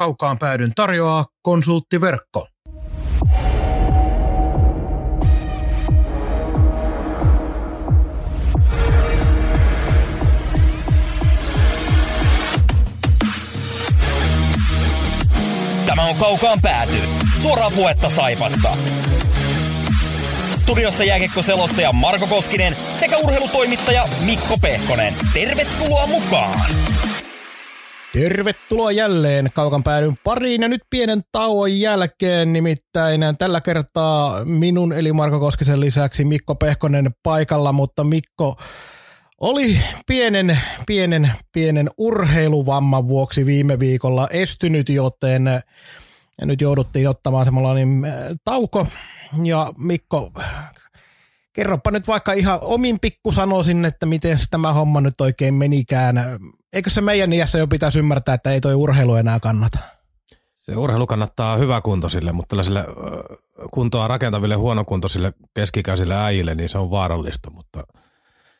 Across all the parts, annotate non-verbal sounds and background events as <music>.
kaukaan päädyn tarjoaa konsulttiverkko. Tämä on Kaukaan pääty. Suoraa puhetta Saipasta. Studiossa jääkiekko-selostaja Marko Koskinen sekä urheilutoimittaja Mikko Pehkonen. Tervetuloa mukaan! Tervetuloa jälleen kaukan päädyn pariin ja nyt pienen tauon jälkeen, nimittäin tällä kertaa minun eli Marko Koskisen lisäksi Mikko Pehkonen paikalla, mutta Mikko oli pienen, pienen, pienen urheiluvamman vuoksi viime viikolla estynyt, joten nyt jouduttiin ottamaan semmoinen äh, tauko. Ja Mikko, kerropa nyt vaikka ihan omin pikku sanoisin, että miten tämä homma nyt oikein menikään. Eikö se meidän iässä jo pitäisi ymmärtää, että ei toi urheilu enää kannata? Se urheilu kannattaa hyväkuntoisille, mutta tällaisille kuntoa rakentaville huonokuntoisille keskikäisille äijille, niin se on vaarallista, mutta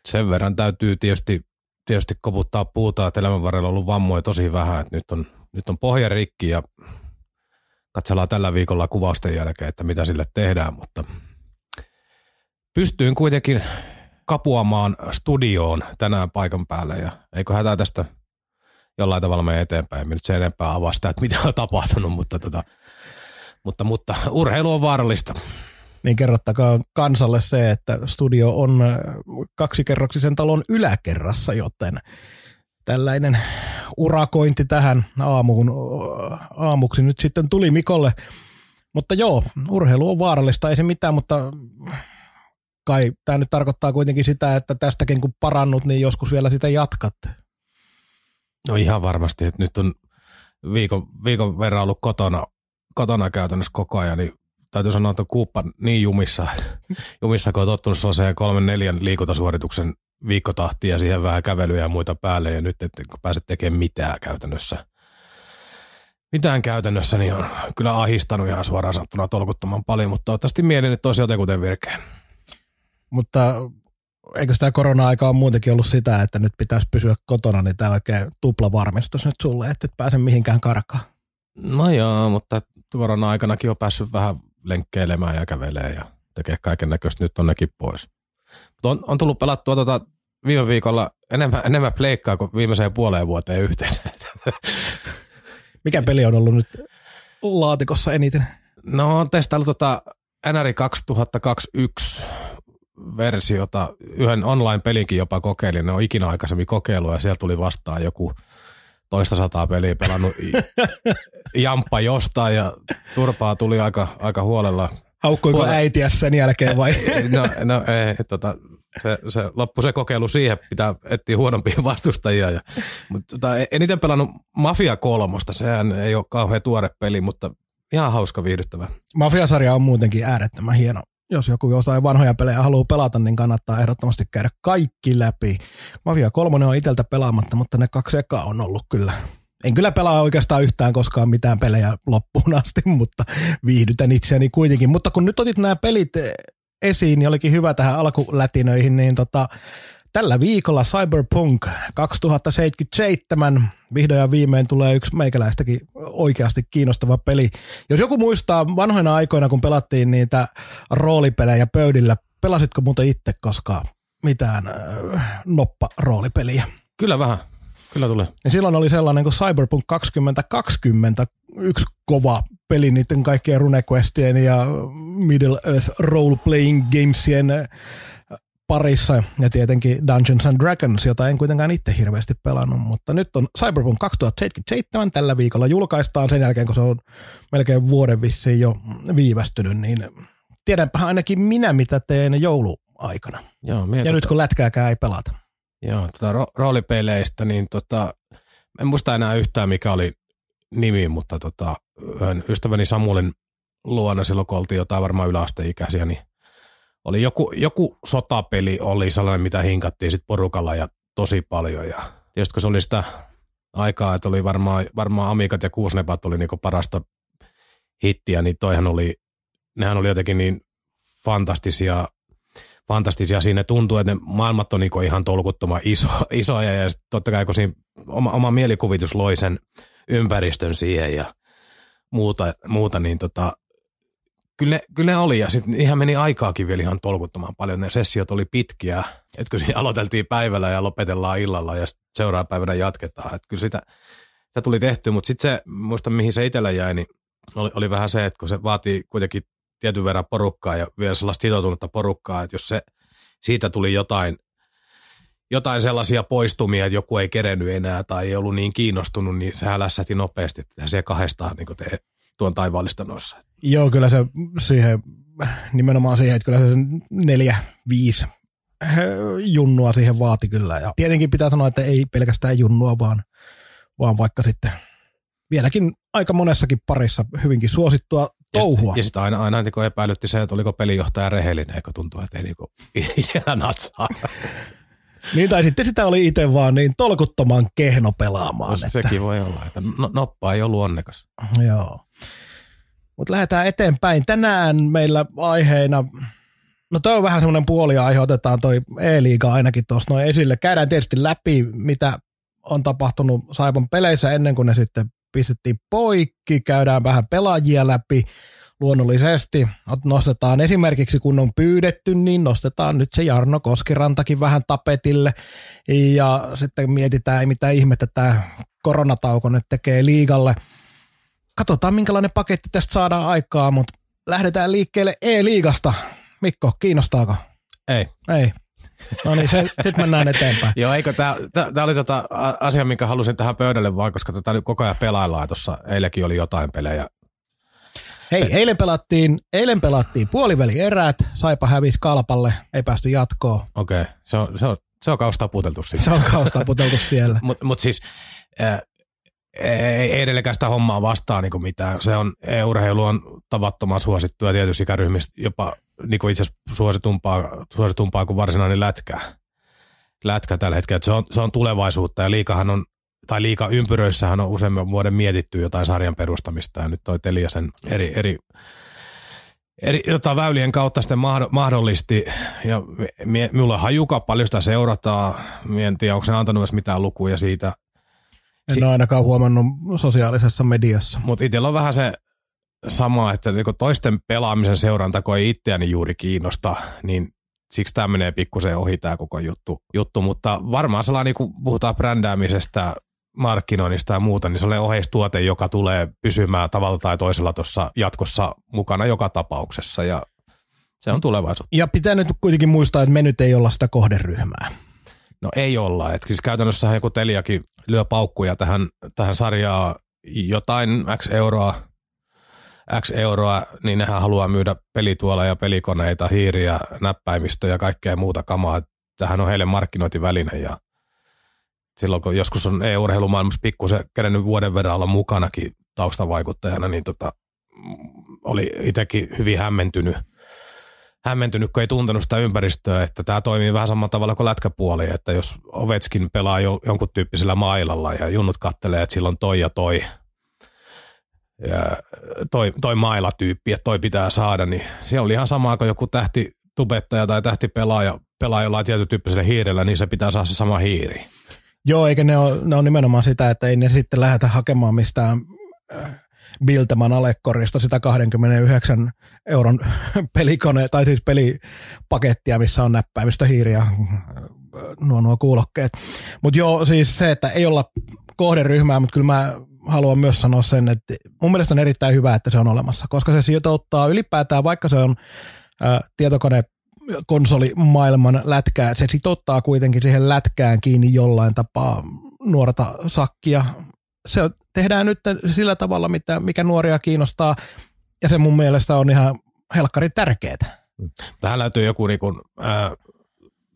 sen verran täytyy tietysti, tietysti koputtaa puuta, että elämän varrella on ollut vammoja tosi vähän, että nyt on, nyt on pohja rikki ja katsellaan tällä viikolla kuvausten jälkeen, että mitä sille tehdään, mutta pystyin kuitenkin kapuamaan studioon tänään paikan päälle ja eikö hätää tästä jollain tavalla mene eteenpäin. Me nyt sen enempää avaa sitä, että mitä on tapahtunut, mutta, tota, mutta, mutta urheilu on vaarallista. Niin kerrottakaa kansalle se, että studio on kaksikerroksisen talon yläkerrassa, joten tällainen urakointi tähän aamuun, aamuksi nyt sitten tuli Mikolle. Mutta joo, urheilu on vaarallista, ei se mitään, mutta kai tämä nyt tarkoittaa kuitenkin sitä, että tästäkin kun parannut, niin joskus vielä sitä jatkat. No ihan varmasti, että nyt on viikon, viikon verran ollut kotona, kotona käytännössä koko ajan, niin täytyy sanoa, että kuuppa niin jumissa, <laughs> jumissa kun on tottunut sellaiseen kolmen neljän liikuntasuorituksen viikkotahtia siihen vähän kävelyä ja muita päälle ja nyt et, kun pääset tekemään mitään käytännössä. Mitään käytännössä, niin on kyllä ahistanut ihan suoraan sanottuna tolkuttoman paljon, mutta toivottavasti mieli nyt tosi jotenkin virkeen. Mutta eikö tämä korona-aika on muutenkin ollut sitä, että nyt pitäisi pysyä kotona, niin tämä oikein tupla varmistus nyt sulle, että et pääse mihinkään karkaan. No joo, mutta korona-aikanakin on päässyt vähän lenkkeilemään ja kävelee ja tekee kaiken näköistä. Nyt on nekin pois. On, on tullut pelattua tota viime viikolla enemmän, enemmän pleikkaa kuin viimeiseen puoleen vuoteen yhteensä. <laughs> Mikä peli on ollut nyt laatikossa eniten? No on testaillut tota NRI 2021 versiota. Yhden online-pelinkin jopa kokeilin. Ne on ikinä aikaisemmin kokeilu ja sieltä tuli vastaan joku toista sataa peliä pelannut <laughs> jamppa jostain ja turpaa tuli aika, aika huolella. Haukkuiko Huole... äitiä sen jälkeen vai? <laughs> no, no ei, tota, se, se loppu se kokeilu siihen, pitää etsiä huonompia <laughs> vastustajia. Ja, mutta tota, eniten pelannut Mafia kolmosta, sehän ei ole kauhean tuore peli, mutta ihan hauska viihdyttävä. Mafia-sarja on muutenkin äärettömän hieno. Jos joku jostain vanhoja pelejä haluaa pelata, niin kannattaa ehdottomasti käydä kaikki läpi. Mafia kolmonen on iteltä pelaamatta, mutta ne kaksi ekaa on ollut kyllä en kyllä pelaa oikeastaan yhtään koskaan mitään pelejä loppuun asti, <laughs> mutta viihdytän itseäni kuitenkin. Mutta kun nyt otit nämä pelit esiin, niin olikin hyvä tähän alkulätinöihin, niin tota, tällä viikolla Cyberpunk 2077 vihdoin ja viimein tulee yksi meikäläistäkin oikeasti kiinnostava peli. Jos joku muistaa vanhoina aikoina, kun pelattiin niitä roolipelejä pöydillä, pelasitko muuten itse koskaan mitään äh, noppa-roolipeliä? Kyllä vähän. Kyllä tulee. Ja silloin oli sellainen kuin Cyberpunk 2020, yksi kova peli niiden kaikkien RuneQuestien ja Middle Earth Role Playing Gamesien parissa ja tietenkin Dungeons and Dragons, jota en kuitenkaan itse hirveästi pelannut, mutta nyt on Cyberpunk 2077 tällä viikolla julkaistaan sen jälkeen, kun se on melkein vuoden vissiin jo viivästynyt, niin tiedänpä ainakin minä, mitä teen jouluaikana. Joo, ja tota... nyt kun lätkääkään ei pelata. Joo, tota ro- roolipeleistä, niin tota, en muista enää yhtään mikä oli nimi, mutta tota, ystäväni Samulin luona silloin, kun oltiin jotain varmaan yläasteikäisiä, niin oli joku, joku sotapeli oli sellainen, mitä hinkattiin sit porukalla ja tosi paljon. Ja tietysti kun se oli sitä aikaa, että oli varmaan, varmaan Amikat ja Kuusnepat oli niinku parasta hittiä, niin toihan oli, nehän oli jotenkin niin fantastisia, fantastisia. Siinä tuntuu, että ne maailmat on niinku ihan tolkuttoman iso, <laughs> isoja ja totta kai kun siinä oma, oma mielikuvitus loi sen ympäristön siihen ja muuta, muuta niin tota, kyllä ne, kyllä ne oli ja sitten ihan meni aikaakin vielä ihan tolkuttoman paljon. Ne sessiot oli pitkiä, että kun <laughs> aloiteltiin päivällä ja lopetellaan illalla ja seuraavana päivänä jatketaan. Että kyllä sitä, sitä tuli tehty, mutta sitten se, muista mihin se itsellä jäi, niin oli, oli vähän se, että kun se vaatii kuitenkin tietyn verran porukkaa ja vielä sellaista sitoutunutta porukkaa, että jos se, siitä tuli jotain, jotain sellaisia poistumia, että joku ei kerennyt enää tai ei ollut niin kiinnostunut, niin se lässäti nopeasti, että se kahdestaan niin tuon taivaallista noissa. Joo, kyllä se siihen, nimenomaan siihen, että kyllä se neljä, viisi junnua siihen vaati kyllä. Ja tietenkin pitää sanoa, että ei pelkästään junnua, vaan, vaan vaikka sitten vieläkin aika monessakin parissa hyvinkin suosittua touhua. Ja, sitten aina, aina niin epäilytti se, että oliko pelijohtaja rehellinen, eikö tuntuu, että ei <laughs> ihan natsaa. <laughs> niin, tai sitten sitä oli itse vaan niin tolkuttoman kehno pelaamaan. No, että... Sekin voi olla, että no, noppa ei ollut onnekas. Joo. Mutta lähdetään eteenpäin. Tänään meillä aiheena, no toi on vähän semmoinen puoli aihe, otetaan toi E-liiga ainakin tuossa noin esille. Käydään tietysti läpi, mitä on tapahtunut Saipan peleissä ennen kuin ne sitten pistettiin poikki. Käydään vähän pelaajia läpi luonnollisesti. Nostetaan esimerkiksi, kun on pyydetty, niin nostetaan nyt se Jarno Koskirantakin vähän tapetille. Ja sitten mietitään, mitä ihmettä tämä koronatauko nyt tekee liigalle – katsotaan minkälainen paketti tästä saadaan aikaa, mutta lähdetään liikkeelle E-liigasta. Mikko, kiinnostaako? Ei. Ei. No niin, sitten mennään eteenpäin. Joo, eikö tämä oli tota asia, minkä halusin tähän pöydälle vaan, koska tätä nyt koko ajan pelaillaan tuossa. Eilenkin oli jotain pelejä. Hei, eilen pelattiin, eilen pelattiin puoliväli erät, Saipa hävisi kalpalle, ei päästy jatkoon. Okei, okay. se on, se on, se on kaustaputeltu siellä. Se on kaustaputeltu siellä. <laughs> Mutta mut siis, äh, ei, edelleenkään sitä hommaa vastaa niin mitään. Se on, urheilu on tavattoman suosittua tietysti ikäryhmistä jopa niin itse asiassa suositumpaa, suositumpaa kuin varsinainen lätkä. Lätkä tällä hetkellä. Se on, se on tulevaisuutta ja liikahan on tai liika ympyröissähän on useamman vuoden mietitty jotain sarjan perustamista ja nyt toi Telia sen eri, eri, eri jota väylien kautta sitten mahdollisti ja minulla hajuka paljon sitä seurataan. Mie en tiedä, onko se antanut edes mitään lukuja siitä – en si- ole ainakaan huomannut sosiaalisessa mediassa. Mutta itsellä on vähän se sama, että niinku toisten pelaamisen seuranta, kun ei itseäni juuri kiinnosta, niin siksi tämä menee pikkusen ohi tämä koko juttu. juttu. Mutta varmaan sellainen, kun puhutaan brändäämisestä, markkinoinnista ja muuta, niin se on oheistuote, joka tulee pysymään tavalla tai toisella tuossa jatkossa mukana joka tapauksessa ja se on tulevaisuutta. Ja pitää nyt kuitenkin muistaa, että me nyt ei olla sitä kohderyhmää. No ei olla. Et siis käytännössä joku Teliakin lyö paukkuja tähän, tähän sarjaan jotain X euroa, X euroa, niin nehän haluaa myydä pelituola ja pelikoneita, hiiriä, näppäimistöjä ja kaikkea muuta kamaa. Tähän on heille markkinointiväline ja silloin kun joskus on e-urheilumaailmassa pikkusen kerennyt vuoden verran olla mukanakin taustavaikuttajana, niin tota, oli itsekin hyvin hämmentynyt – hämmentynyt, kun ei tuntenut sitä ympäristöä, että tämä toimii vähän samalla tavalla kuin lätkäpuoli, että jos Ovetskin pelaa jo, jonkun tyyppisellä mailalla ja junnut kattelee, että silloin toi ja toi, ja toi, toi mailatyyppi, että toi pitää saada, niin se oli ihan sama kuin joku tähti tubettaja tai tähti pelaaja, pelaa jollain tietyn hiirellä, niin se pitää saada se sama hiiri. Joo, eikä ne ole, ne on nimenomaan sitä, että ei ne sitten lähdetä hakemaan mistään äh, Bilteman alekorista sitä 29 euron <laughs> pelikone, tai siis pelipakettia, missä on näppäimistä hiiriä, nuo, nuo kuulokkeet. Mutta joo, siis se, että ei olla kohderyhmää, mutta kyllä mä haluan myös sanoa sen, että mun mielestä on erittäin hyvä, että se on olemassa, koska se sijoittaa ylipäätään, vaikka se on ää, tietokone konsolimaailman lätkää, se sitouttaa kuitenkin siihen lätkään kiinni jollain tapaa nuorta sakkia. Se tehdään nyt sillä tavalla, mitä, mikä nuoria kiinnostaa, ja se mun mielestä on ihan helkkari tärkeää. Tähän löytyy joku niin kuin, äh,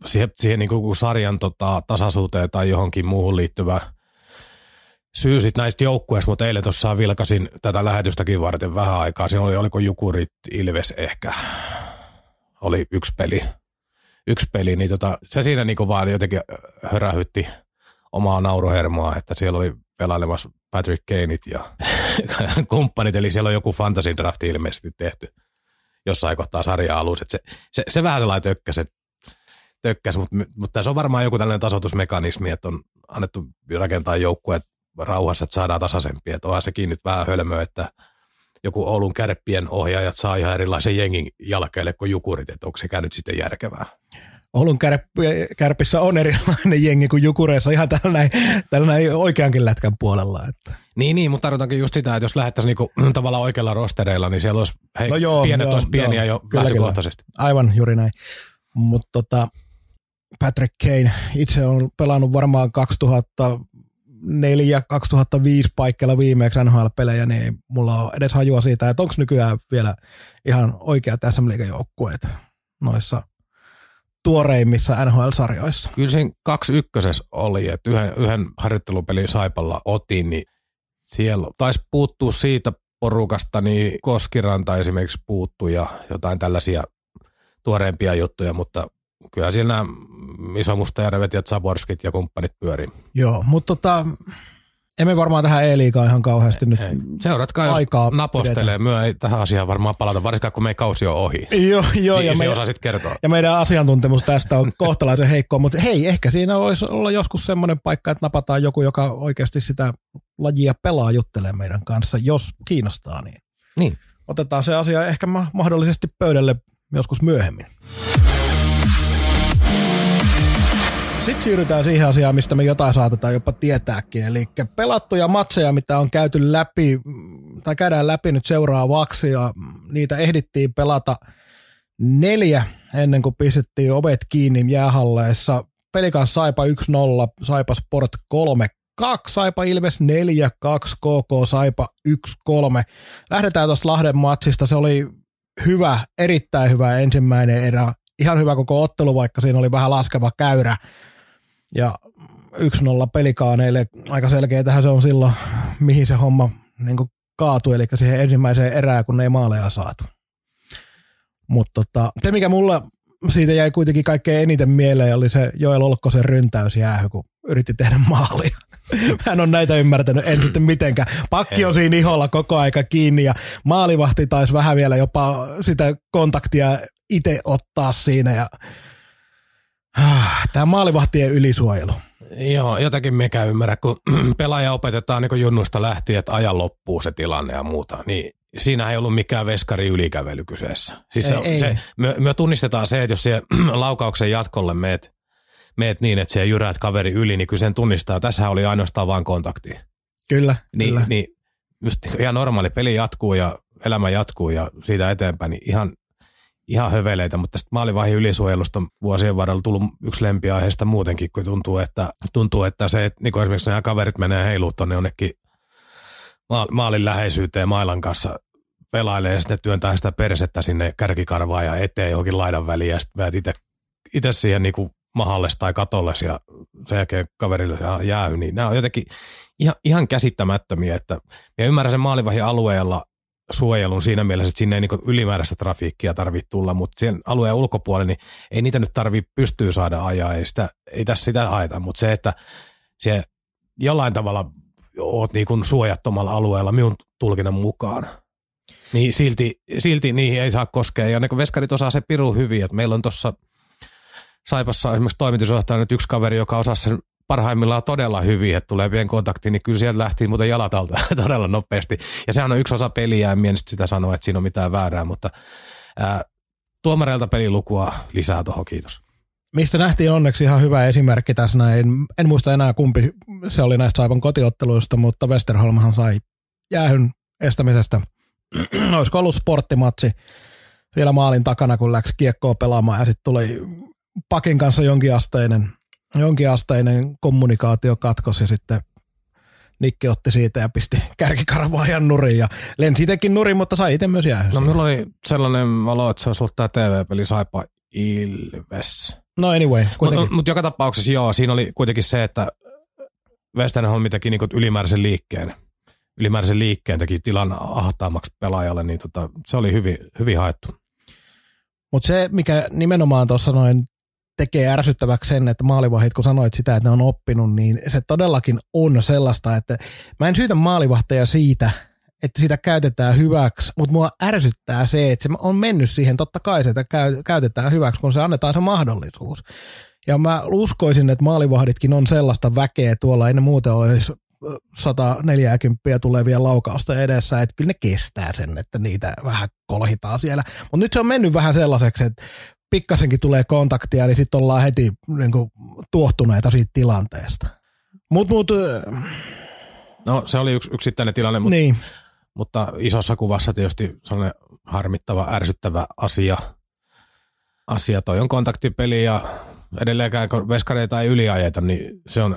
siihen, siihen niin kuin sarjan tota, tasaisuuteen tai johonkin muuhun liittyvä syy sit näistä joukkueista, mutta eilen tuossa vilkasin tätä lähetystäkin varten vähän aikaa. Siinä oli, oliko Jukurit, Ilves ehkä, oli yksi peli. Yksi peli, niin tota, se siinä niin kuin vaan jotenkin hörähytti omaa nauruhermoa, että siellä oli pelailemassa Patrick Kaneit ja <laughs> kumppanit, eli siellä on joku fantasy drafti ilmeisesti tehty jossain kohtaa sarja alussa. Se, se, se, vähän sellainen tökkäs, tökkäs, mutta, mutta tässä on varmaan joku tällainen tasoitusmekanismi, että on annettu rakentaa joukkueet rauhassa, että saadaan tasaisempia. Että onhan sekin nyt vähän hölmö, että joku Oulun kärppien ohjaajat saa ihan erilaisen jengin jalkeille kuin jukurit, että onko sekään nyt sitten järkevää? Oulun kärpissä on erilainen jengi kuin Jukureissa ihan tällainen, tällainen oikeankin lätkän puolella. Että. Niin, niin, mutta tarkoitankin just sitä, että jos lähettäisiin niinku, <clears throat> tavallaan oikealla rostereilla, niin siellä olisi, hei, no joo, pienet joo, olisi pieniä joo, jo kyllä, lähtökohtaisesti. Kyllä. Aivan juuri näin. Mutta tota, Patrick Kane itse on pelannut varmaan 2004 2005 paikkeilla viimeksi NHL-pelejä, niin mulla on edes hajua siitä, että onko nykyään vielä ihan oikea tässä joukkueet noissa tuoreimmissa NHL-sarjoissa. Kyllä siinä kaksi ykkösessä oli, että yhden, yhden harjoittelupelin Saipalla otin, niin siellä taisi puuttua siitä porukasta, niin Koskiranta esimerkiksi puuttu ja jotain tällaisia tuoreempia juttuja, mutta kyllä siellä nämä Iso Mustajärvet ja Zaborskit ja kumppanit pyörii. Joo, mutta tota, emme varmaan tähän E-liigaan ihan kauheasti nyt ei. Seuratkaa, jos aikaa napostelee. Myö ei tähän asiaan varmaan palata, varsinkaan kun meidän kausi on ohi. Joo, joo. Niin, ja, me, osasit kertoa. ja meidän asiantuntemus tästä on kohtalaisen heikkoa, mutta hei, ehkä siinä voisi olla joskus semmoinen paikka, että napataan joku, joka oikeasti sitä lajia pelaa juttelee meidän kanssa, jos kiinnostaa. Niin, niin. Otetaan se asia ehkä mahdollisesti pöydälle joskus myöhemmin. Sitten siirrytään siihen asiaan, mistä me jotain saatetaan jopa tietääkin. Eli pelattuja matseja, mitä on käyty läpi, tai käydään läpi nyt seuraavaksi, ja niitä ehdittiin pelata neljä ennen kuin pistettiin ovet kiinni jäähalleissa. Pelikas Saipa 1-0, Saipa Sport 3 2, Saipa Ilves 4, 2, KK Saipa 1-3. Lähdetään tuosta Lahden matsista, se oli hyvä, erittäin hyvä ensimmäinen erä. Ihan hyvä koko ottelu, vaikka siinä oli vähän laskeva käyrä. Ja 1-0 pelikaaneille aika selkeä tähän se on silloin, mihin se homma niin kaatui, eli siihen ensimmäiseen erään, kun ei maaleja saatu. Mutta tota, se, mikä mulle siitä jäi kuitenkin kaikkein eniten mieleen, oli se Joel Olkkosen ryntäys jäähy, kun yritti tehdä maalia. <laughs> Mä en ole näitä ymmärtänyt, en sitten mitenkään. Pakki on siinä iholla koko aika kiinni ja maalivahti taisi vähän vielä jopa sitä kontaktia itse ottaa siinä ja <sighs> Tämä maalivahtien ylisuojelu. Joo, jotenkin mikä ymmärrä, kun <clears throat> pelaaja opetetaan niin junnusta lähtien, että ajan loppuu se tilanne ja muuta, niin siinä ei ollut mikään veskari ylikävely kyseessä. Siis ei, se, ei. Se, me, me, tunnistetaan se, että jos se <clears throat> laukauksen jatkolle meet, meet niin, että se jyräät kaveri yli, niin kyllä sen tunnistaa. Tässä oli ainoastaan vain kontakti. Kyllä, niin, kyllä. Niin, just ihan normaali peli jatkuu ja elämä jatkuu ja siitä eteenpäin, niin ihan ihan höveleitä, mutta tästä maalivahin ylisuojelusta on vuosien varrella tullut yksi lempiaiheesta muutenkin, kun tuntuu, että, tuntuu, että se, että niin esimerkiksi nämä kaverit menee heiluun tuonne jonnekin maalin läheisyyteen mailan kanssa pelailee ja sitten työntää sitä persettä sinne kärkikarvaa ja eteen johonkin laidan väliin ja sitten itse, itse siihen niin kuin mahalle tai katolle ja sen jälkeen kaverille jäähy, niin nämä on jotenkin ihan, ihan käsittämättömiä, että minä ymmärrän sen maalivahin alueella suojelun siinä mielessä, että sinne ei niin ylimääräistä trafiikkia tarvitse tulla, mutta sen alueen ulkopuolella, niin ei niitä nyt tarvitse pystyä saada ajaa, ei, sitä, ei tässä sitä haeta, mutta se, että se jollain tavalla oot niin kuin suojattomalla alueella minun tulkinnan mukaan, niin silti, silti niihin ei saa koskea. Ja ne veskarit osaa se piru hyvin, että meillä on tuossa Saipassa esimerkiksi toimitusjohtaja nyt yksi kaveri, joka osaa sen parhaimmillaan todella hyvin, että tulee pieni kontakti, niin kyllä sieltä lähti muuten jalat alta <laughs> todella nopeasti. Ja sehän on yksi osa peliä, en mielestä sitä sanoa, että siinä on mitään väärää, mutta ää, tuomareilta pelilukua lisää tuohon, kiitos. Mistä nähtiin onneksi ihan hyvä esimerkki tässä näin. En muista enää kumpi se oli näistä Saipan kotiotteluista, mutta Westerholmhan sai jäähyn estämisestä. <clears throat> Olisiko ollut sporttimatsi vielä maalin takana, kun läksi kiekkoa pelaamaan ja sitten tuli pakin kanssa jonkinasteinen jonkinasteinen kommunikaatio katkos ja sitten Nikke otti siitä ja pisti <laughs> kärkikarvaajan nurin ja lensi itsekin nurin, mutta sai itse myös jäähyä. No minulla oli sellainen valo, että se olisi ollut tämä TV-peli Saipa Ilves. No anyway. Mutta mut joka tapauksessa joo, siinä oli kuitenkin se, että Westerholm teki niinku ylimääräisen liikkeen. Ylimääräisen liikkeen teki tilan ahtaamaksi pelaajalle, niin tota, se oli hyvin, hyvin haettu. Mutta se, mikä nimenomaan tuossa noin tekee ärsyttäväksi sen, että maalivahit, kun sanoit sitä, että ne on oppinut, niin se todellakin on sellaista, että mä en syytä maalivahteja siitä, että sitä käytetään hyväksi, mutta mua ärsyttää se, että se on mennyt siihen, totta kai sitä käytetään hyväksi, kun se annetaan se mahdollisuus. Ja mä uskoisin, että maalivahditkin on sellaista väkeä tuolla, ei ne muuten olisi 140 tulevia laukausta edessä, että kyllä ne kestää sen, että niitä vähän kolhitaan siellä. Mutta nyt se on mennyt vähän sellaiseksi, että pikkasenkin tulee kontaktia, niin sitten ollaan heti niin kuin, tuohtuneita siitä tilanteesta. Mut, mut, No se oli yksi yksittäinen tilanne, mutta, niin. mutta isossa kuvassa tietysti sellainen harmittava, ärsyttävä asia. Asia toi on kontaktipeli ja edelleenkään kun veskareita ei yliajeta, niin se on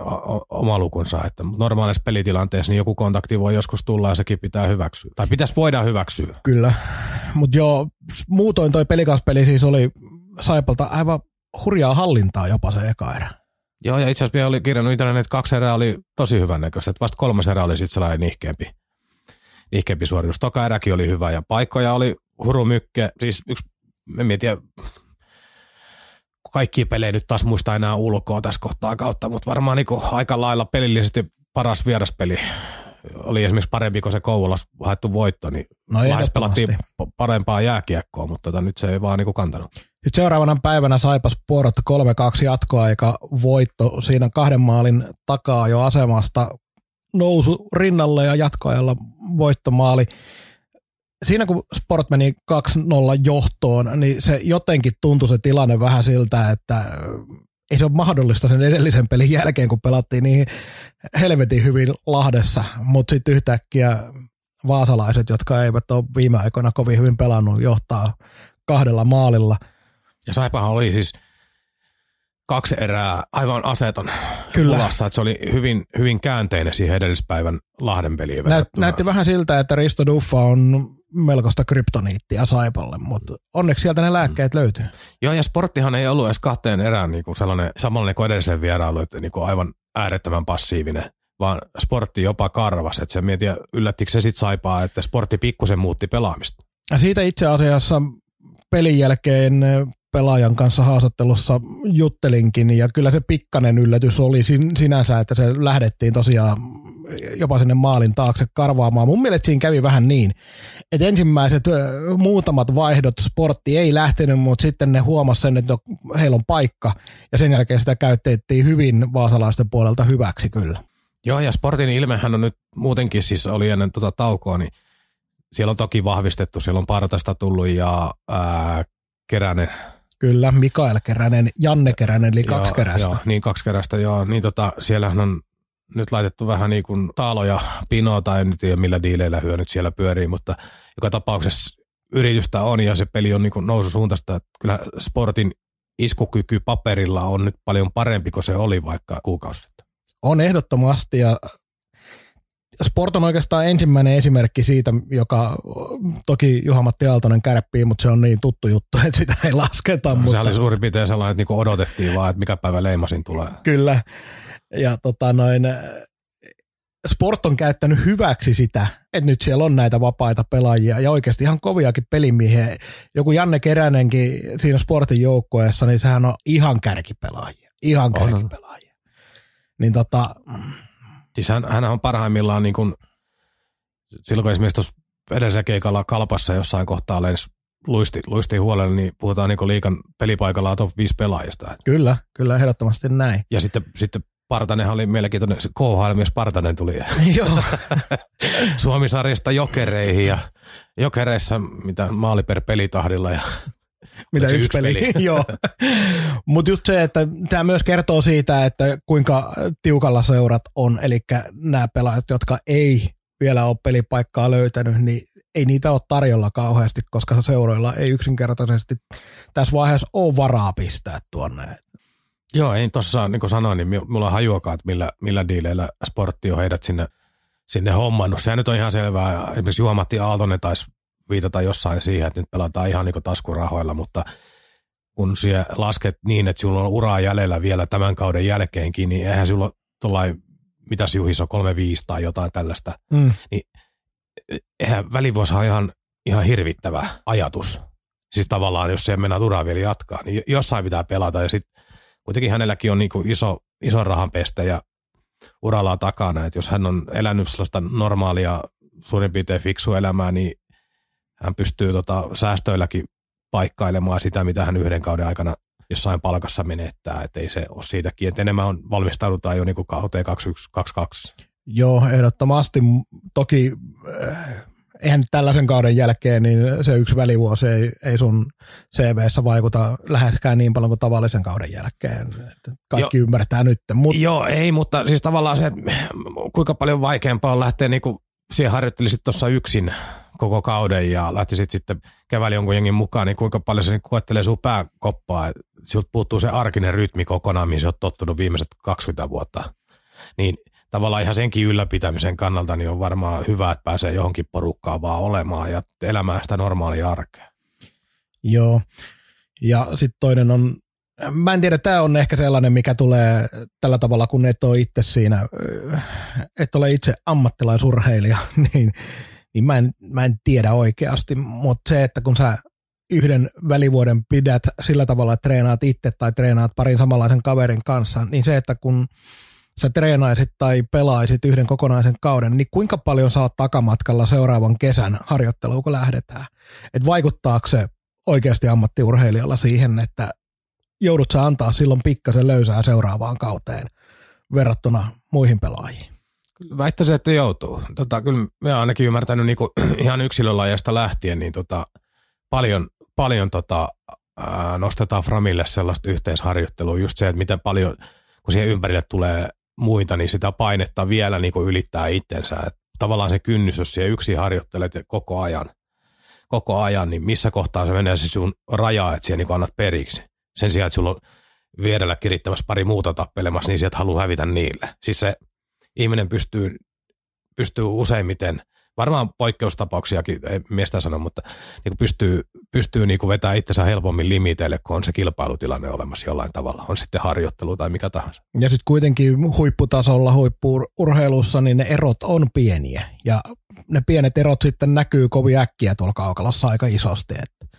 oma lukunsa. Että normaalissa pelitilanteessa niin joku kontakti voi joskus tulla ja sekin pitää hyväksyä. Tai pitäisi voida hyväksyä. Kyllä, mutta joo, muutoin toi pelikaspeli siis oli Saipalta aivan hurjaa hallintaa jopa se eka erä. Joo, ja itse asiassa vielä oli kirjannut internet, että kaksi erää oli tosi hyvän näköistä, että vasta kolmas erä oli sitten sellainen nihkeämpi, nihkeämpi suoritus. Toka eräkin oli hyvä ja paikkoja oli hurumykke, siis yksi, en tiedä, kaikki pelejä nyt taas muista enää ulkoa tässä kohtaa kautta, mutta varmaan niin aika lailla pelillisesti paras vieraspeli oli esimerkiksi parempi kuin se Kouvolas haettu voitto, niin No lähes pelattiin parempaa jääkiekkoa, mutta tota, nyt se ei vaan niin kantanut. Sitten seuraavana päivänä Saipas puorotta 3-2 jatkoaika voitto siinä kahden maalin takaa jo asemasta. Nousu rinnalle ja jatkoajalla voittomaali. Siinä kun Sport meni 2-0 johtoon, niin se jotenkin tuntui se tilanne vähän siltä, että ei se ole mahdollista sen edellisen pelin jälkeen, kun pelattiin niin helvetin hyvin Lahdessa, mutta sitten yhtäkkiä vaasalaiset, jotka eivät ole viime aikoina kovin hyvin pelannut, johtaa kahdella maalilla – Ja Saipahan oli siis kaksi erää aivan aseton Kyllä. pulassa, että se oli hyvin, hyvin käänteinen siihen edellispäivän Lahden peliin Näyt, näytti vähän siltä, että Risto Duffa on melkoista kryptoniittia Saipalle, mutta onneksi sieltä ne lääkkeet löytyy. Joo, ja sporttihan ei ollut edes kahteen erään niin kuin sellainen samanlainen kuin edellisen vierailu, että niin kuin aivan äärettömän passiivinen, vaan sportti jopa karvas. Että se mietiä, yllättikö se sitten saipaa, että sportti pikkusen muutti pelaamista. Ja siitä itse asiassa pelin jälkeen pelaajan kanssa haastattelussa juttelinkin, ja kyllä se pikkanen yllätys oli sin- sinänsä, että se lähdettiin tosiaan jopa sinne maalin taakse karvaamaan. Mun mielestä siinä kävi vähän niin, että ensimmäiset muutamat vaihdot sportti ei lähtenyt, mutta sitten ne huomasi sen, että heillä on paikka, ja sen jälkeen sitä käytettiin hyvin vaasalaisten puolelta hyväksi kyllä. Joo, ja sportin ilmehän on nyt muutenkin siis oli ennen tota taukoa, niin siellä on toki vahvistettu, siellä on Partasta tullut ja ää, Keränen. Kyllä, Mikael Keränen, Janne Keränen, eli kaksi joo, kerästä. Joo, niin kaksi kerästä, joo. Niin tota, siellähän on nyt laitettu vähän niin kuin Taalo ja Pino, tai en tiedä millä diileillä hyö nyt siellä pyörii, mutta joka tapauksessa yritystä on ja se peli on niin kuin noususuuntaista. Että Kyllä sportin iskukyky paperilla on nyt paljon parempi kuin se oli vaikka kuukausi sitten. On ehdottomasti ja Sport on oikeastaan ensimmäinen esimerkki siitä, joka toki Juha-Matti Aaltonen kärppii, mutta se on niin tuttu juttu, <laughs> että sitä ei lasketa. Mutta... mutta Se oli suurin piirtein sellainen, että niin odotettiin vaan, että mikä päivä leimasin tulee. Kyllä. Ja tota noin, Sport on käyttänyt hyväksi sitä, että nyt siellä on näitä vapaita pelaajia ja oikeasti ihan koviakin pelimiehiä. Joku Janne Keränenkin siinä Sportin joukkueessa, niin sehän on ihan kärkipelaajia. Ihan kärkipelaajia. Niin tota, Siis hän, hän on parhaimmillaan niin kuin, silloin kun esimerkiksi tuossa edellisellä keikalla kalpassa jossain kohtaa lens luisti, luisti huolelle, niin puhutaan niin liikan pelipaikalla top 5 pelaajista. kyllä, kyllä ehdottomasti näin. Ja sitten, sitten Partanenhan oli mielenkiintoinen, KHL myös Partanen tuli <laughs> Joo, Suomisarjasta jokereihin ja jokereissa mitä maali per pelitahdilla ja mitä yksi, yksi peli. peli? <laughs> <laughs> Joo. Mutta just se, että tämä myös kertoo siitä, että kuinka tiukalla seurat on, eli nämä pelaajat, jotka ei vielä ole pelipaikkaa löytänyt, niin ei niitä ole tarjolla kauheasti, koska seuroilla ei yksinkertaisesti tässä vaiheessa ole varaa pistää tuonne. Joo, ei tuossa niin kuin sanoin, niin mulla on hajuakaan, että millä, millä diileillä sportti on heidät sinne, sinne hommannut. Sehän nyt on ihan selvää. Esimerkiksi Juha-Matti Aaltonen taisi viitata jossain siihen, että nyt pelataan ihan niin taskurahoilla, mutta kun siellä lasket niin, että sulla on uraa jäljellä vielä tämän kauden jälkeenkin, niin eihän sulla tuollain, mitä Juhis on, 3-5 tai jotain tällaista. Mm. Eihän välivuosi on ihan, ihan hirvittävä ajatus. Siis tavallaan, jos se mennään uraa vielä jatkaa, niin jossain pitää pelata ja sitten kuitenkin hänelläkin on niinku iso, iso rahanpeste ja uralla takana, että jos hän on elänyt sellaista normaalia suurin piirtein fiksua elämää, niin hän pystyy tota säästöilläkin paikkailemaan sitä, mitä hän yhden kauden aikana jossain palkassa menettää, että ei se ole siitäkin, että enemmän on, valmistaudutaan jo niinku kauteen 21-22. Joo, ehdottomasti. Toki äh, eihän tällaisen kauden jälkeen niin se yksi välivuosi ei, ei sun CVssä vaikuta läheskään niin paljon kuin tavallisen kauden jälkeen. Kaikki jo, ymmärtää nyt. Mut... Joo, ei, mutta siis tavallaan se, että kuinka paljon vaikeampaa on lähteä niinku, siihen harjoittelisit tuossa yksin koko kauden ja lähtisit sitten keväällä jonkun jengin mukaan, niin kuinka paljon se niin koettelee sun pääkoppaa. Siltä puuttuu se arkinen rytmi kokonaan, mihin sä oot tottunut viimeiset 20 vuotta. Niin tavallaan ihan senkin ylläpitämisen kannalta niin on varmaan hyvä, että pääsee johonkin porukkaan vaan olemaan ja elämään sitä normaalia arkea. Joo. Ja sitten toinen on, mä en tiedä, tämä on ehkä sellainen, mikä tulee tällä tavalla, kun et ole itse siinä, et ole itse ammattilaisurheilija, <laughs> niin, niin mä, en, mä en tiedä oikeasti, mutta se, että kun sä yhden välivuoden pidät sillä tavalla, että treenaat itse tai treenaat parin samanlaisen kaverin kanssa, niin se, että kun sä treenaisit tai pelaisit yhden kokonaisen kauden, niin kuinka paljon saat takamatkalla seuraavan kesän harjoitteluun, kun lähdetään? Et vaikuttaako se oikeasti ammattiurheilijalla siihen, että joudut sä antaa silloin pikkasen löysää seuraavaan kauteen verrattuna muihin pelaajiin? Väittäisin, että joutuu. Tota, kyllä me ainakin ymmärtänyt niin kuin <clears throat> ihan yksilölajasta lähtien, niin tota, paljon, paljon tota, ää, nostetaan Framille sellaista yhteisharjoittelua, just se, että miten paljon, kun siihen ympärille tulee muita, niin sitä painetta vielä niin kuin ylittää itsensä. Et tavallaan se kynnys, jos siellä yksin harjoittelet koko ajan, koko ajan, niin missä kohtaa se menee se sun raja, että siellä niin annat periksi. Sen sijaan, että sulla on vierellä kirittämässä pari muuta tappelemassa, niin sieltä haluaa hävitä niille. Siis se ihminen pystyy, pystyy useimmiten – varmaan poikkeustapauksiakin, ei miestä sano, mutta niin pystyy, pystyy niin kuin vetämään itsensä helpommin limiteille, kun on se kilpailutilanne olemassa jollain tavalla. On sitten harjoittelu tai mikä tahansa. Ja sitten kuitenkin huipputasolla, huippurheilussa, niin ne erot on pieniä. Ja ne pienet erot sitten näkyy kovin äkkiä tuolla kaukalossa aika isosti. Että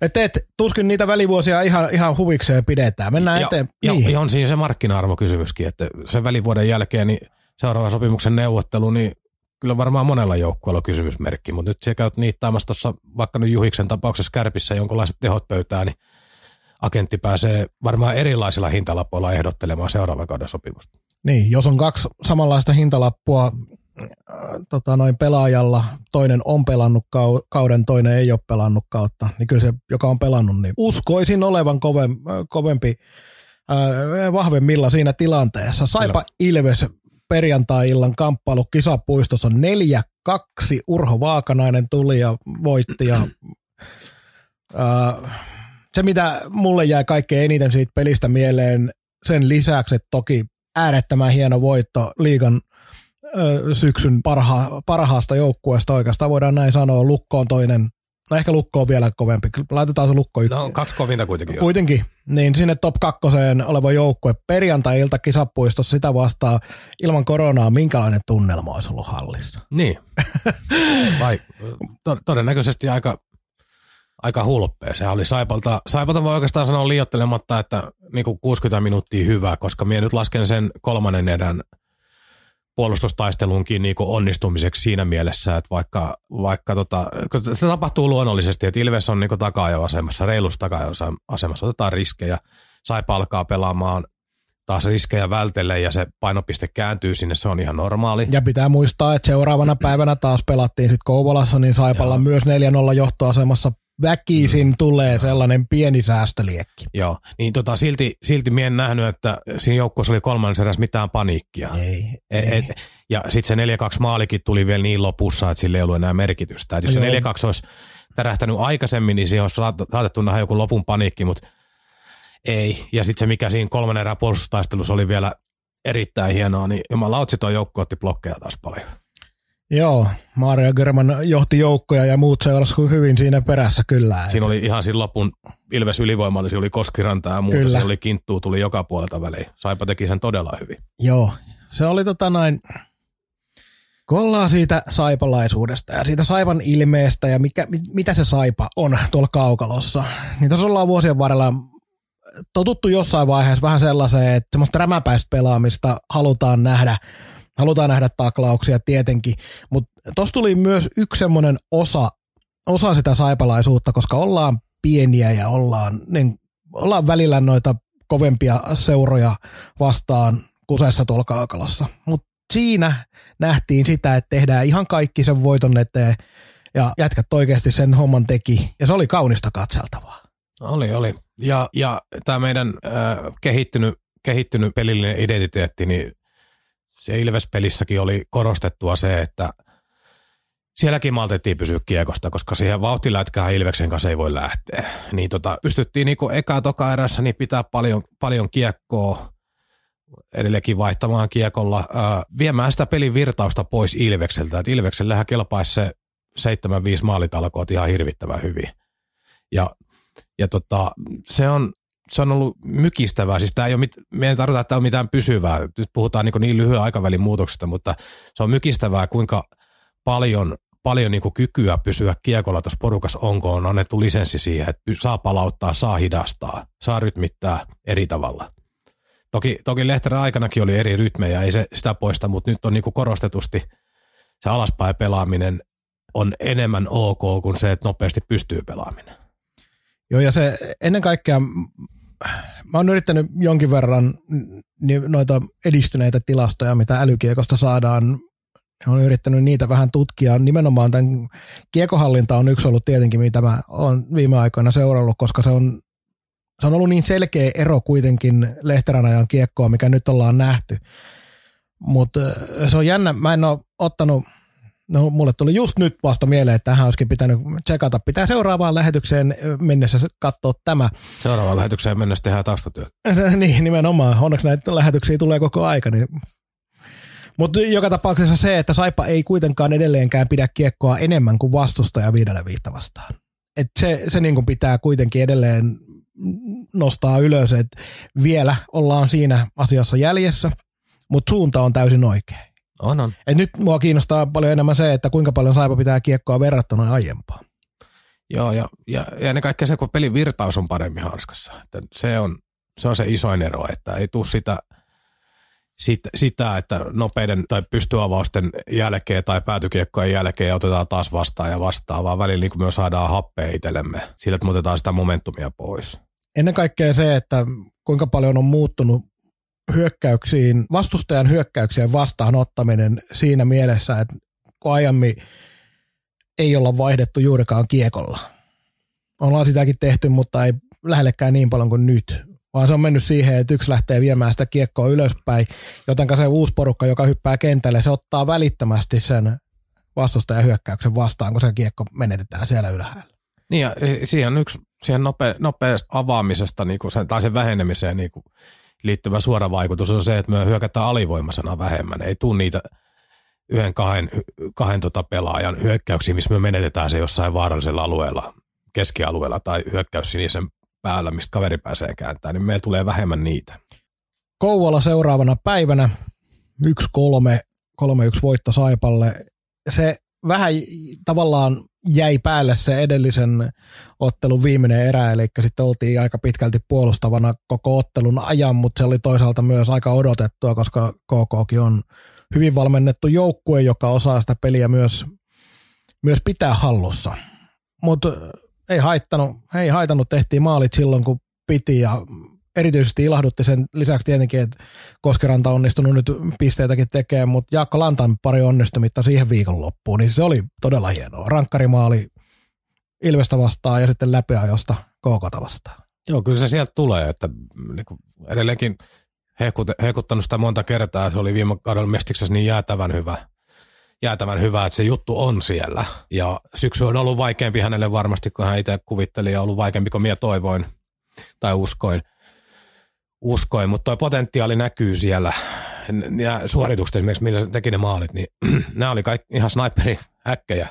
että et, tuskin niitä välivuosia ihan, ihan huvikseen pidetään. Mennään ja, eteen. Ja, niin. on siinä se markkina-arvokysymyskin, että sen välivuoden jälkeen niin seuraava sopimuksen neuvottelu, niin kyllä varmaan monella joukkueella on kysymysmerkki, mutta nyt siellä käyt niittaamassa tuossa vaikka nyt Juhiksen tapauksessa Kärpissä jonkunlaiset tehot pöytään, niin agentti pääsee varmaan erilaisilla hintalapuilla ehdottelemaan seuraavan kauden sopimusta. Niin, jos on kaksi samanlaista hintalappua tota, noin pelaajalla, toinen on pelannut kauden, toinen ei ole pelannut kautta, niin kyllä se, joka on pelannut, niin uskoisin olevan kovem, kovempi, äh, vahvemmilla siinä tilanteessa. Saipa Ilves perjantai-illan kamppailu kisapuistossa 4-2. Urho Vaakanainen tuli ja voitti. Ja, <clears throat> äh, se, mitä mulle jää kaikkein eniten siitä pelistä mieleen, sen lisäksi, että toki äärettömän hieno voitto liigan syksyn parha, parhaasta joukkueesta oikeastaan voidaan näin sanoa. Lukko on toinen No ehkä lukko on vielä kovempi. Laitetaan se lukko yksi. No kaksi kovinta kuitenkin. Jo. Kuitenkin. Niin sinne top kakkoseen oleva joukkue perjantai-ilta kisapuistossa sitä vastaa ilman koronaa, minkälainen tunnelma olisi ollut hallissa. Niin. <laughs> Vai, to, todennäköisesti aika, aika hulppea. Se oli Saipalta, Saipalta voi oikeastaan sanoa liiottelematta, että niin 60 minuuttia hyvää, koska minä nyt lasken sen kolmannen erän – puolustustaistelunkin niin onnistumiseksi siinä mielessä, että vaikka, vaikka tota, se tapahtuu luonnollisesti, että Ilves on niin taka asemassa reilussa taka asemassa otetaan riskejä, sai palkaa pelaamaan taas riskejä vältelle ja se painopiste kääntyy sinne, se on ihan normaali. Ja pitää muistaa, että seuraavana päivänä taas pelattiin sitten Kouvolassa, niin Saipalla Joo. myös 4-0 johtoasemassa väkisin mm. tulee sellainen pieni säästöliekki. Joo, niin tota, silti, silti mie en nähnyt, että siinä joukkueessa oli kolmannen eräs mitään paniikkia. Ei, e, ei. Et, ja sitten se 4-2 maalikin tuli vielä niin lopussa, että sillä ei ollut enää merkitystä. Et jos se 4-2 olisi tärähtänyt aikaisemmin, niin siihen olisi saatettu nähdä joku lopun paniikki, mutta ei. Ja sitten se, mikä siinä kolmannen erään puolustustaistelussa oli vielä erittäin hienoa, niin jumalauta, tuo joukko otti blokkeja taas paljon. Joo, Mario German johti joukkoja ja muut seurasivat hyvin siinä perässä kyllä. Siinä oli ihan siinä lopun Ilves ylivoimallisia, oli Koskiranta ja muuta, kyllä. siinä oli kinttuu, tuli joka puolelta väliin. Saipa teki sen todella hyvin. Joo, se oli tota noin, kun ollaan siitä saipalaisuudesta ja siitä saipan ilmeestä ja mikä, mitä se saipa on tuolla kaukalossa, niin tässä ollaan vuosien varrella totuttu jossain vaiheessa vähän sellaiseen, että semmoista rämäpäistä pelaamista halutaan nähdä – halutaan nähdä taklauksia tietenkin, mutta tuossa tuli myös yksi semmoinen osa, osa sitä saipalaisuutta, koska ollaan pieniä ja ollaan, niin, ollaan välillä noita kovempia seuroja vastaan kuseessa tuolla kaukalossa. Mutta siinä nähtiin sitä, että tehdään ihan kaikki sen voiton eteen ja jätkät oikeasti sen homman teki ja se oli kaunista katseltavaa. Oli, oli. Ja, ja tämä meidän äh, kehittynyt, kehittynyt pelillinen identiteetti, niin se Ilves-pelissäkin oli korostettua se, että sielläkin maltettiin pysyä kiekosta, koska siihen vauhtilätkään Ilveksen kanssa ei voi lähteä. Niin tota, pystyttiin niinku eka toka erässä niin pitää paljon, paljon kiekkoa, edelleenkin vaihtamaan kiekolla, ää, viemään sitä pelin virtausta pois Ilvekseltä. Et Ilveksellähän kelpaisi se 7-5 maalitalkoot ihan hirvittävän hyvin. Ja, ja tota, se on, se on ollut mykistävää. Siis tämä ei ole mit, me ei tarvita, että tämä on mitään pysyvää. Nyt puhutaan niin, niin lyhyen aikavälin muutoksesta, mutta se on mykistävää, kuinka paljon, paljon niin kykyä pysyä kiekolla tuossa porukassa onko on annettu lisenssi siihen, että saa palauttaa, saa hidastaa, saa rytmittää eri tavalla. Toki, toki Lehterän aikanakin oli eri rytmejä, ei se sitä poista, mutta nyt on niin korostetusti se alaspäin pelaaminen on enemmän ok kuin se, että nopeasti pystyy pelaaminen. Joo, ja se ennen kaikkea, mä oon yrittänyt jonkin verran noita edistyneitä tilastoja, mitä älykiekosta saadaan. Olen yrittänyt niitä vähän tutkia. Nimenomaan tämän kiekohallinta on yksi ollut tietenkin, mitä mä oon viime aikoina seurannut, koska se on, se on ollut niin selkeä ero kuitenkin Lehterän ajan kiekkoa, mikä nyt ollaan nähty. Mutta se on jännä, mä en ole ottanut – No mulle tuli just nyt vasta mieleen, että tähän olisikin pitänyt tsekata. Pitää seuraavaan lähetykseen mennessä katsoa tämä. Seuraavaan lähetykseen mennessä tehdään taustatyötä. <laughs> niin, nimenomaan. Onneksi näitä lähetyksiä tulee koko aika. Niin. Mutta joka tapauksessa se, että Saipa ei kuitenkaan edelleenkään pidä kiekkoa enemmän kuin vastustaja viidellä viitta vastaan. Et se se niin pitää kuitenkin edelleen nostaa ylös, että vielä ollaan siinä asiassa jäljessä, mutta suunta on täysin oikein. On, on. Et nyt mua kiinnostaa paljon enemmän se, että kuinka paljon Saipa pitää kiekkoa verrattuna aiempaan. Joo, ja, ja, ja ennen kaikkea se, kun pelin virtaus on paremmin hanskassa. Että se, on, se on se isoin ero, että ei tule sitä, sit, sitä, että nopeiden tai pystyavausten jälkeen tai päätykiekkojen jälkeen otetaan taas vastaan ja vastaan, vaan välillä niin me saadaan happea itsellemme sillä, että me otetaan sitä momentumia pois. Ennen kaikkea se, että kuinka paljon on muuttunut hyökkäyksiin, vastustajan hyökkäyksien vastaanottaminen siinä mielessä, että kun aiemmin ei olla vaihdettu juurikaan kiekolla. Ollaan sitäkin tehty, mutta ei lähellekään niin paljon kuin nyt. Vaan se on mennyt siihen, että yksi lähtee viemään sitä kiekkoa ylöspäin, joten se uusi porukka, joka hyppää kentälle, se ottaa välittömästi sen vastustajan hyökkäyksen vastaan, kun se kiekko menetetään siellä ylhäällä. Niin ja siihen yksi siihen nope, nopeasta avaamisesta niin kuin sen, tai sen vähenemiseen niin kuin liittyvä suora vaikutus on se, että me hyökätään alivoimasena vähemmän. Ei tule niitä yhden kahden, kahden tota pelaajan hyökkäyksiä, missä me menetetään se jossain vaarallisella alueella, keskialueella tai hyökkäys sinisen päällä, mistä kaveri pääsee kääntämään, niin meillä tulee vähemmän niitä. Kouvola seuraavana päivänä 1-3, 3-1 voitto Saipalle. Se vähän tavallaan jäi päälle se edellisen ottelun viimeinen erä, eli sitten oltiin aika pitkälti puolustavana koko ottelun ajan, mutta se oli toisaalta myös aika odotettua, koska KKkin on hyvin valmennettu joukkue, joka osaa sitä peliä myös, myös pitää hallussa. Mutta ei haittanut, ei haitannut, tehtiin maalit silloin kun piti ja erityisesti ilahdutti sen lisäksi tietenkin, että Koskeranta on onnistunut nyt pisteitäkin tekemään, mutta Jaakko Lantan pari onnistumista siihen viikonloppuun, niin se oli todella hienoa. Rankkarimaali Ilvestä vastaan ja sitten läpiajosta KKta vastaan. Joo, kyllä se sieltä tulee, että niin kuin edelleenkin hehkut, hehkuttanut sitä monta kertaa, se oli viime kaudella Mestiksessä niin jäätävän hyvä, jäätävän hyvä, että se juttu on siellä. Ja syksy on ollut vaikeampi hänelle varmasti, kun hän itse kuvitteli, ja ollut vaikeampi kuin minä toivoin tai uskoin uskoin, mutta tuo potentiaali näkyy siellä. Ja suoritukset esimerkiksi, millä teki ne maalit, niin <clears throat> nämä oli kaikki ihan sniperin häkkejä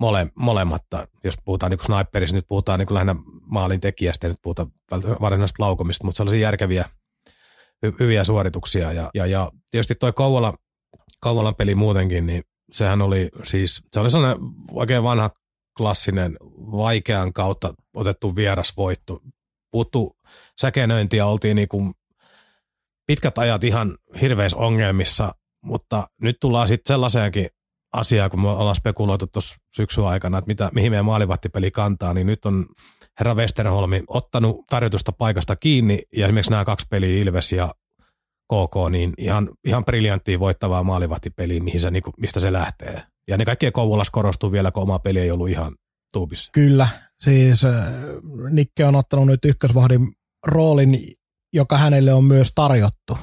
mole, molemmat. Jos puhutaan niin sniperista, nyt puhutaan niin lähinnä maalin tekijästä, nyt puhutaan varsinaisesta laukomista, mutta sellaisia järkeviä, hy, hyviä suorituksia. Ja, ja, ja tietysti toi Kouvola, Kouvolan peli muutenkin, niin sehän oli siis, se oli sellainen oikein vanha klassinen, vaikean kautta otettu vierasvoitto puuttu säkenöintiä, oltiin niin kuin pitkät ajat ihan hirveissä ongelmissa, mutta nyt tullaan sitten sellaiseenkin asiaan, kun me ollaan spekuloitu tuossa syksyn aikana, että mitä, mihin meidän maalivahtipeli kantaa, niin nyt on herra Westerholmi ottanut tarjotusta paikasta kiinni ja esimerkiksi nämä kaksi peliä Ilves ja KK, niin ihan, ihan briljanttia voittavaa maalivahtipeliä, mihin se, niin kuin, mistä se lähtee. Ja ne kaikkien Kouvolas korostuu vielä, kun oma peli ei ollut ihan tuubissa. Kyllä, siis äh, Nikke on ottanut nyt ykkösvahdin roolin, joka hänelle on myös tarjottu.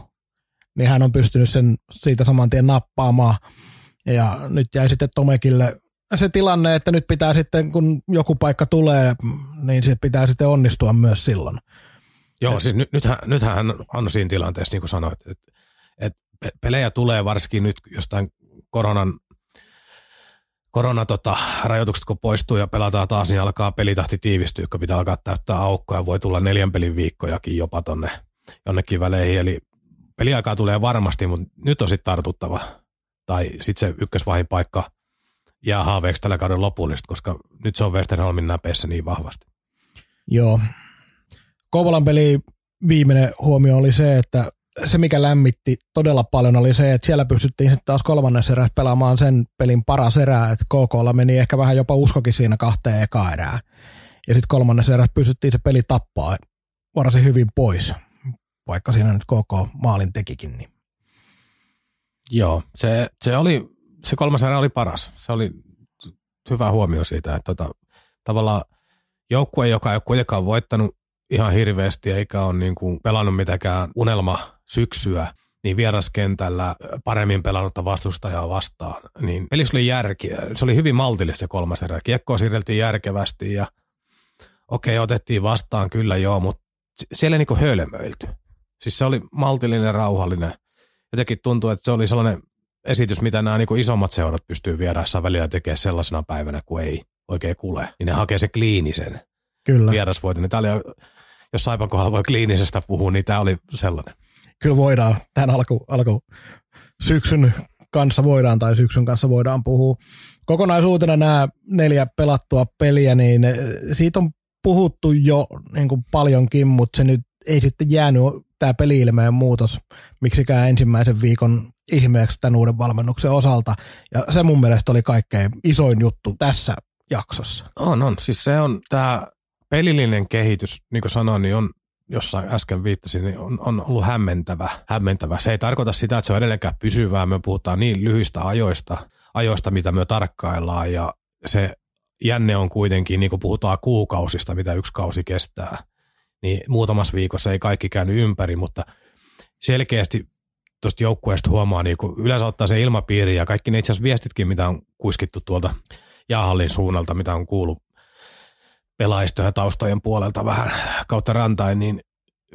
Niin hän on pystynyt sen siitä saman tien nappaamaan. Ja nyt jäi sitten Tomekille se tilanne, että nyt pitää sitten, kun joku paikka tulee, niin se pitää sitten onnistua myös silloin. Joo, siis nyt, nythän, nythän hän on siinä tilanteessa, niin kuin sanoit, että, että pelejä tulee varsinkin nyt jostain koronan korona tota, rajoitukset kun poistuu ja pelataan taas, niin alkaa pelitahti tiivistyä, kun pitää alkaa täyttää aukkoja. Voi tulla neljän pelin viikkojakin jopa tonne jonnekin väleihin. Eli peliaikaa tulee varmasti, mutta nyt on sitten tartuttava. Tai sitten se ykkösvahin paikka jää haaveeksi tällä kauden lopullisesti, koska nyt se on Westerholmin näpeissä niin vahvasti. Joo. Kouvolan peli viimeinen huomio oli se, että se, mikä lämmitti todella paljon, oli se, että siellä pystyttiin sitten taas kolmannessa erässä pelaamaan sen pelin paras erää, että KKlla meni ehkä vähän jopa uskokin siinä kahteen eka erää. Ja sitten kolmannessa erässä pystyttiin se peli tappaa varsin hyvin pois, vaikka siinä nyt KK maalin tekikin. Niin. Joo, se, se, oli, se kolmas erä oli paras. Se oli hyvä huomio siitä, että tota, tavallaan joukkue, joka ei ole kuitenkaan voittanut ihan hirveästi eikä ole niin kuin pelannut mitenkään unelma syksyä, niin vieraskentällä paremmin pelannutta vastustajaa vastaan, niin pelissä oli järki. Se oli hyvin maltillista se kolmas erä. Kiekkoa siirreltiin järkevästi ja okei, okay, otettiin vastaan kyllä joo, mutta siellä ei niin hölmöilty. Siis se oli maltillinen, rauhallinen. Jotenkin tuntuu, että se oli sellainen esitys, mitä nämä niin isommat seurat pystyy vieraissaan välillä tekemään sellaisena päivänä, kun ei oikein kuule. Niin ne hakee se kliinisen Kyllä. vierasvoiton. Niin tämä oli, jos Saipan kohdalla voi kliinisestä puhua, niin tämä oli sellainen kyllä voidaan, tämän alku, alku syksyn kanssa voidaan tai syksyn kanssa voidaan puhua. Kokonaisuutena nämä neljä pelattua peliä, niin eh, siitä on puhuttu jo niin kuin paljonkin, mutta se nyt ei sitten jäänyt tämä peli-ilmeen muutos miksikään ensimmäisen viikon ihmeeksi tämän uuden valmennuksen osalta. Ja se mun mielestä oli kaikkein isoin juttu tässä jaksossa. On, on. Siis se on tämä pelillinen kehitys, niin kuin sanoin, niin on jossain äsken viittasin, niin on, on ollut hämmentävä, hämmentävä. Se ei tarkoita sitä, että se on edelleenkään pysyvää. Me puhutaan niin lyhyistä ajoista, ajoista, mitä me tarkkaillaan ja se jänne on kuitenkin, niin kuin puhutaan kuukausista, mitä yksi kausi kestää, niin muutamassa viikossa ei kaikki käynyt ympäri, mutta selkeästi tuosta joukkueesta huomaa, niin kuin yleensä ottaa se ilmapiiri ja kaikki ne itse asiassa viestitkin, mitä on kuiskittu tuolta Jaahallin suunnalta, mitä on kuullut pelaajista ja taustojen puolelta vähän kautta rantain, niin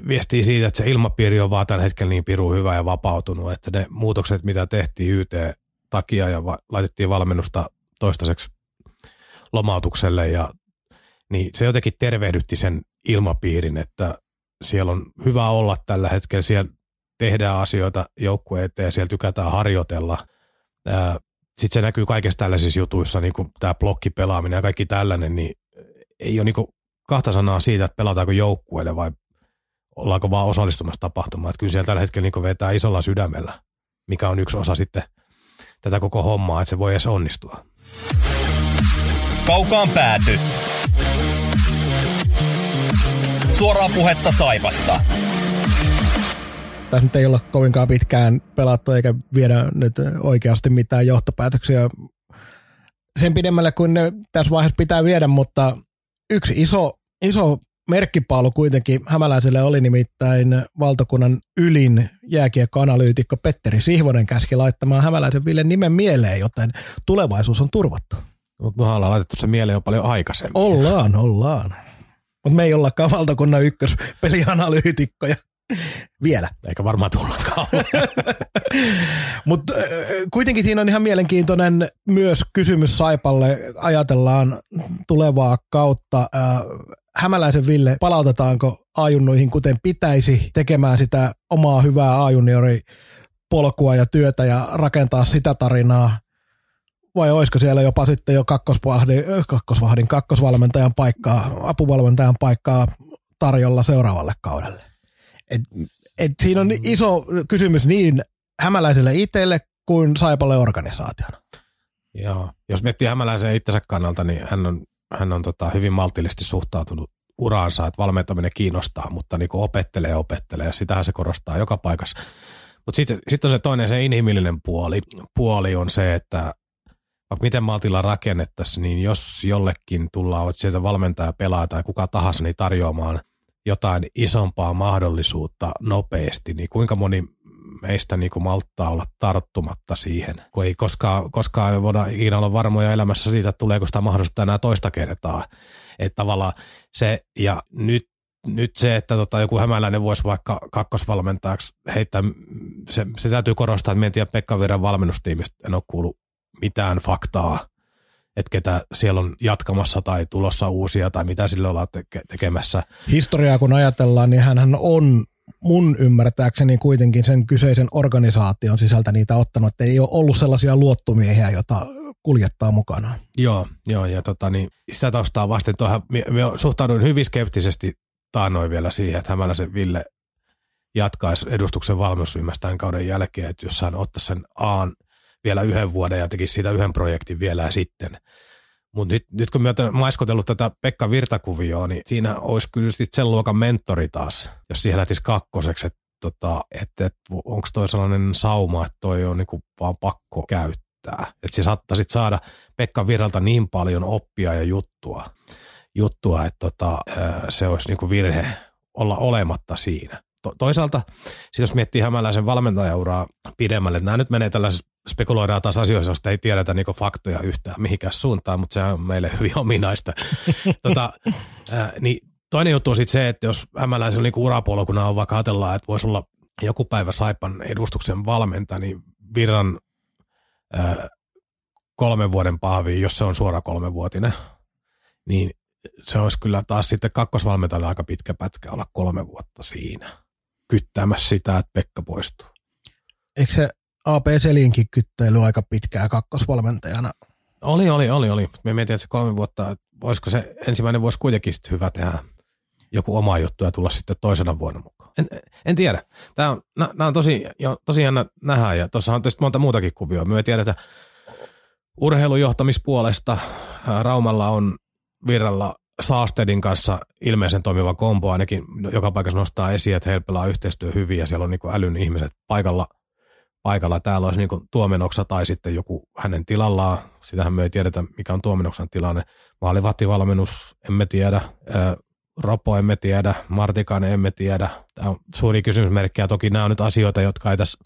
viestii siitä, että se ilmapiiri on vaan tällä hetkellä niin piru hyvä ja vapautunut, että ne muutokset, mitä tehtiin YT takia ja va- laitettiin valmennusta toistaiseksi lomautukselle ja niin se jotenkin tervehdytti sen ilmapiirin, että siellä on hyvä olla tällä hetkellä, siellä tehdään asioita joukkueen ja siellä tykätään harjoitella. Sitten se näkyy kaikessa tällaisissa jutuissa, niin kuin tämä blokkipelaaminen ja kaikki tällainen, niin ei ole niinku kahta sanaa siitä, että pelataanko joukkueelle vai ollaanko vaan osallistumassa tapahtumaan. Että kyllä siellä tällä hetkellä niinku vetää isolla sydämellä, mikä on yksi osa sitten tätä koko hommaa, että se voi edes onnistua. Kaukaan pääty. Suoraa puhetta Saipasta. Tässä nyt ei olla kovinkaan pitkään pelattu eikä viedä nyt oikeasti mitään johtopäätöksiä sen pidemmälle kuin ne tässä vaiheessa pitää viedä, mutta yksi iso, iso merkkipaalu kuitenkin hämäläiselle oli nimittäin valtakunnan ylin jääkiekkoanalyytikko Petteri Sihvonen käski laittamaan hämäläisen Ville nimen mieleen, joten tulevaisuus on turvattu. Mutta me ollaan laitettu se mieleen jo paljon aikaisemmin. Ollaan, ollaan. Mutta me ei ollakaan valtakunnan ykköspelianalyytikkoja. Vielä. Eikä varmaan tullakaan. <laughs> Mutta äh, kuitenkin siinä on ihan mielenkiintoinen myös kysymys Saipalle. Ajatellaan tulevaa kautta. Äh, Hämäläisen Ville, palautetaanko ajunnuihin kuten pitäisi tekemään sitä omaa hyvää ajuniori polkua ja työtä ja rakentaa sitä tarinaa vai olisiko siellä jopa sitten jo kakkosvahdin, kakkosvahdin kakkosvalmentajan paikkaa, apuvalmentajan paikkaa tarjolla seuraavalle kaudelle? Et, et siinä on iso kysymys niin hämäläiselle itselle kuin Saipalle organisaationa. Joo. Jos miettii hämäläisen itsensä kannalta, niin hän on, hän on tota hyvin maltillisesti suhtautunut uraansa, että valmentaminen kiinnostaa, mutta niin opettelee ja opettelee, ja sitähän se korostaa joka paikassa. Mutta sitten sit on se toinen, se inhimillinen puoli, puoli on se, että vaikka miten maltilla rakennettaisiin, niin jos jollekin tullaan, että sieltä valmentaja pelaa tai kuka tahansa, niin tarjoamaan jotain isompaa mahdollisuutta nopeasti, niin kuinka moni meistä niin kuin malttaa olla tarttumatta siihen, kun ei koskaan, koskaan ei voida ikinä olla varmoja elämässä siitä, että tuleeko sitä mahdollista enää toista kertaa. Että tavallaan se, ja nyt nyt se, että tota, joku hämäläinen voisi vaikka kakkosvalmentajaksi heittää, se, se täytyy korostaa, että en tiedä Pekka Virran valmennustiimistä, en ole kuullut mitään faktaa, että ketä siellä on jatkamassa tai tulossa uusia tai mitä sille ollaan te- tekemässä. Historiaa kun ajatellaan, niin hän on mun ymmärtääkseni kuitenkin sen kyseisen organisaation sisältä niitä ottanut, että ei ole ollut sellaisia luottomiehiä, jota kuljettaa mukana. Joo, joo ja tota, niin sitä taustaa vasten tuohon, me, me suhtauduin hyvin skeptisesti taanoin vielä siihen, että Hämäläisen Ville jatkaisi edustuksen valmennusryhmästä tämän kauden jälkeen, että jos hän ottaisi sen Aan vielä yhden vuoden ja tekisi siitä yhden projektin vielä ja sitten. Mutta nyt, nyt kun olen maiskotellut tätä Pekka Virtakuvioa, niin siinä olisi kyllä sen luokan mentori taas, jos siihen lähtisi kakkoseksi, että tota, että, että onko toi sellainen sauma, että toi on niinku vaan pakko käyttää. Että se saattaisit saada Pekka Virralta niin paljon oppia ja juttua, juttua että tota, se olisi niinku virhe olla olematta siinä. To- toisaalta, jos miettii hämäläisen valmentajauraa pidemmälle, nämä nyt menee tällaisessa spekuloidaan taas asioissa, joista ei tiedetä niinku faktoja yhtään mihinkään suuntaan, mutta se on meille hyvin ominaista. <laughs> tota, ää, niin toinen juttu on sitten se, että jos hämäläisellä niinku urapolkuna on vaikka ajatellaan, että voisi olla joku päivä Saipan edustuksen valmenta, niin Virran ää, kolmen vuoden pahvi, jos se on suora kolmenvuotinen, niin se olisi kyllä taas sitten kakkosvalmentajalle aika pitkä pätkä olla kolme vuotta siinä kyttäämässä sitä, että Pekka poistuu. Eikö se AP Selinkin kyttäily aika pitkää kakkosvalmentajana? Oli, oli, oli, oli. Me mietin, että se kolme vuotta, voisiko se ensimmäinen vuosi kuitenkin hyvä tehdä joku oma juttu ja tulla sitten toisena vuonna mukaan. En, en tiedä. Tämä on, nämä on tosi, jo, tosi jännä nähdä ja tuossa on tietysti monta muutakin kuvioa. Me tiedetään urheilujohtamispuolesta. Raumalla on virralla Saastedin kanssa ilmeisen toimiva kombo, ainakin joka paikassa nostaa esiin, että heillä pelaa yhteistyö hyvin ja siellä on niin älyn ihmiset paikalla, paikalla. Täällä olisi niin tuomenoksa tai sitten joku hänen tilallaan. Sitähän me ei tiedetä, mikä on tuomenoksan tilanne. Maalivahtivalmennus, emme tiedä. Ropo emme tiedä, Martikainen emme tiedä. Tämä on suuri kysymysmerkki ja toki nämä on nyt asioita, jotka ei tässä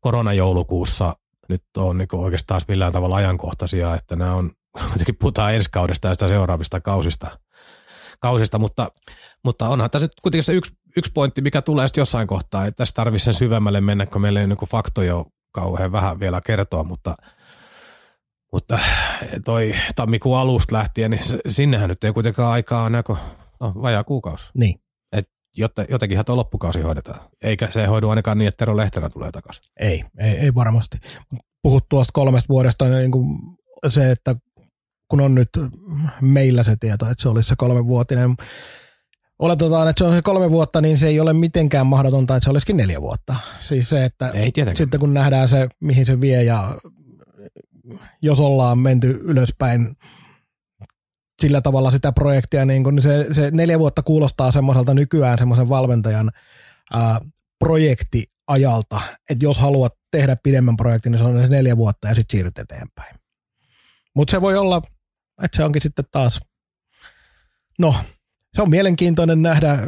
koronajoulukuussa nyt on niin oikeastaan millään tavalla ajankohtaisia, että nämä on <laughs> kuitenkin puhutaan ensi kaudesta ja sitä seuraavista kausista, kausista mutta, mutta onhan tässä nyt kuitenkin se yksi, yksi pointti, mikä tulee sitten jossain kohtaa, että tässä tarvitsisi sen syvemmälle mennä, kun meillä ei niin faktoja kauhean vähän vielä kertoa, mutta, mutta toi tammikuun alusta lähtien, niin sinnehän nyt ei kuitenkaan aikaa näkö, no vajaa kuukausi. Niin. Et jotta, jotenkinhan tuo loppukausi hoidetaan. Eikä se hoidu ainakaan niin, että Tero Lehterä tulee takaisin. Ei, ei, ei varmasti. Puhut tuosta kolmesta vuodesta, niin kuin se, että kun on nyt meillä se tieto, että se olisi se kolmevuotinen. Oletetaan, että se on se kolme vuotta, niin se ei ole mitenkään mahdotonta, että se olisikin neljä vuotta. Siis se, että ei sitten kun nähdään se, mihin se vie ja jos ollaan menty ylöspäin sillä tavalla sitä projektia, niin kun se, se neljä vuotta kuulostaa semmoiselta nykyään semmoisen valmentajan ää, projektiajalta, että jos haluat tehdä pidemmän projektin, niin se on se neljä vuotta ja sitten siirryt eteenpäin. Mutta se voi olla että se onkin sitten taas, no se on mielenkiintoinen nähdä,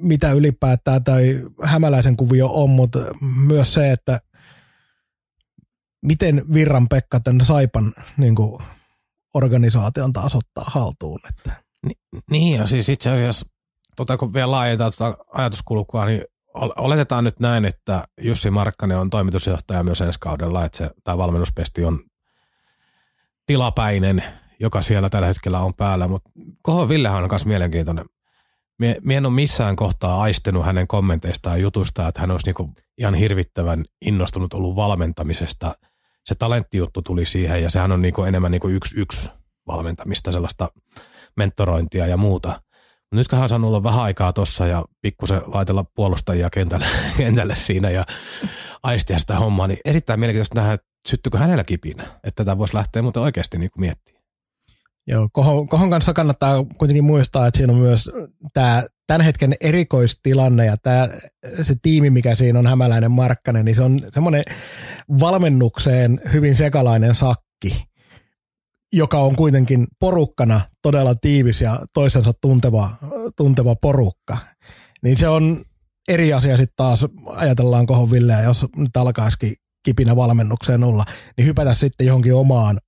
mitä ylipäätään tai hämäläisen kuvio on, mutta myös se, että miten Virran Pekka tänne Saipan niin kuin, organisaation taas ottaa haltuun. Että. Ni, niin ja siis itse asiassa, tota, kun vielä laajentaa tuota ajatuskulkua, niin oletetaan nyt näin, että Jussi Markkanen on toimitusjohtaja myös ensi kaudella, että se, tämä valmennuspesti on tilapäinen joka siellä tällä hetkellä on päällä. Mutta Koho Villehan on myös mielenkiintoinen. Mie, mie en ole missään kohtaa aistenut hänen kommenteistaan ja jutusta, että hän olisi niinku ihan hirvittävän innostunut ollut valmentamisesta. Se talenttijuttu tuli siihen ja sehän on niinku enemmän niinku yksi yksi valmentamista, sellaista mentorointia ja muuta. Nyt hän on saanut olla vähän aikaa tossa ja pikkusen laitella puolustajia kentälle, <laughs> kentälle siinä ja aistia sitä hommaa, niin erittäin mielenkiintoista nähdä, että syttyykö hänellä kipinä, että tätä voisi lähteä muuten oikeasti niin miettimään. Joo, Kohon, Kohon kanssa kannattaa kuitenkin muistaa, että siinä on myös tämä tämän hetken erikoistilanne ja tämä, se tiimi, mikä siinä on Hämäläinen Markkanen, niin se on semmoinen valmennukseen hyvin sekalainen sakki, joka on kuitenkin porukkana todella tiivis ja toisensa tunteva, tunteva porukka. Niin se on eri asia sitten taas, ajatellaan kohon Villeä, jos nyt alkaisikin kipinä valmennukseen olla, niin hypätä sitten johonkin omaan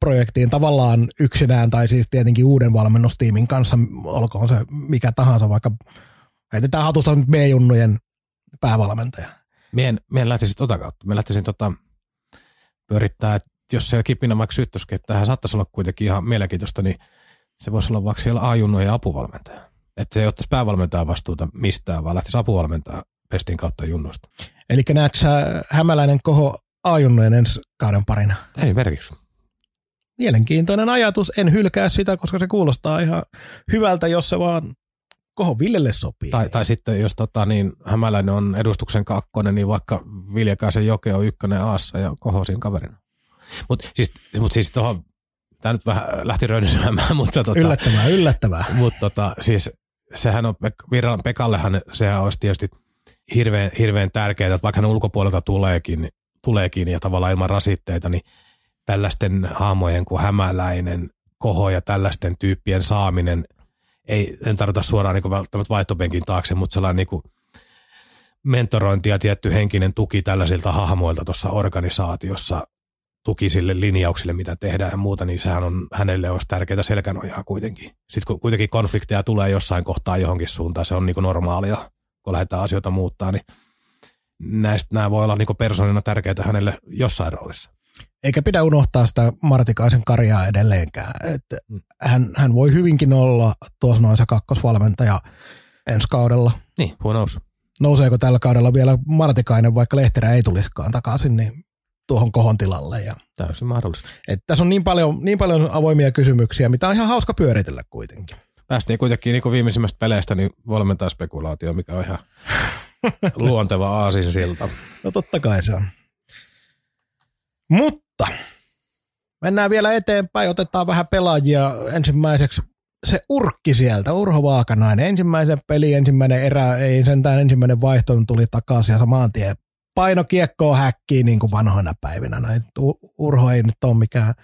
projektiin tavallaan yksinään tai siis tietenkin uuden valmennustiimin kanssa, olkoon se mikä tahansa, vaikka heitetään hatusta nyt B-junnujen päävalmentaja. Mien, mien lähtisin tota kautta. Me lähtisin tota pyörittää, että jos siellä kipinä vaikka syttöisikin, että tähän saattaisi olla kuitenkin ihan mielenkiintoista, niin se voisi olla vaikka siellä A-junnujen apuvalmentaja. Että se ei ottaisi päävalmentaja vastuuta mistään, vaan lähtisi apuvalmentaa pestin kautta junnoista. Eli näetkö sä hämäläinen koho A-junnujen ensi kauden parina? Esimerkiksi. Mielenkiintoinen ajatus. En hylkää sitä, koska se kuulostaa ihan hyvältä, jos se vaan koho Villelle sopii. Tai, tai sitten jos tota, niin, Hämäläinen on edustuksen kakkonen, niin vaikka Viljakäisen Joke on ykkönen Aassa ja koho siinä kaverina. Mutta siis, mut siis tuohon, tämä nyt vähän lähti rönnysymään, <laughs> mutta tota, yllättävää, yllättävää. Mutta tota, siis sehän on, Virran Pekallehan sehän olisi tietysti hirveän, hirveän tärkeää, että vaikka hän ulkopuolelta tuleekin, tuleekin ja tavallaan ilman rasitteita, niin tällaisten haamojen kuin hämäläinen, koho ja tällaisten tyyppien saaminen, ei, en tarvita suoraan niin välttämättä vaihtopenkin taakse, mutta sellainen niin kuin mentorointi ja tietty henkinen tuki tällaisilta hahmoilta tuossa organisaatiossa, tuki sille linjauksille, mitä tehdään ja muuta, niin sehän on hänelle olisi tärkeää selkänojaa kuitenkin. Sitten kun kuitenkin konflikteja tulee jossain kohtaa johonkin suuntaan, se on niin kuin normaalia, kun lähdetään asioita muuttaa, niin näistä nämä voi olla niin persoonina tärkeitä hänelle jossain roolissa. Eikä pidä unohtaa sitä Martikaisen karjaa edelleenkään. Että mm. hän, hän voi hyvinkin olla tuossa noin se kakkosvalmentaja ensi kaudella. Niin, who knows. Nouseeko tällä kaudella vielä Martikainen, vaikka Lehterä ei tulisikaan takaisin, niin tuohon kohon tilalle. Ja, Täysin mahdollista. että tässä on niin paljon, niin paljon avoimia kysymyksiä, mitä on ihan hauska pyöritellä kuitenkin. Päästiin kuitenkin niin viimeisimmästä peleistä niin valmentaa spekulaatio, mikä on ihan <laughs> luonteva aasinsilta. No totta kai se on. Mutta mennään vielä eteenpäin, otetaan vähän pelaajia ensimmäiseksi se urkki sieltä, Urho Vaakanainen. Ensimmäisen peli, ensimmäinen erä, ei sentään ensimmäinen vaihto tuli takaisin ja samaan tien paino kiekkoa häkkiin niin kuin vanhoina päivinä. Näin. Urho ei nyt ole mikään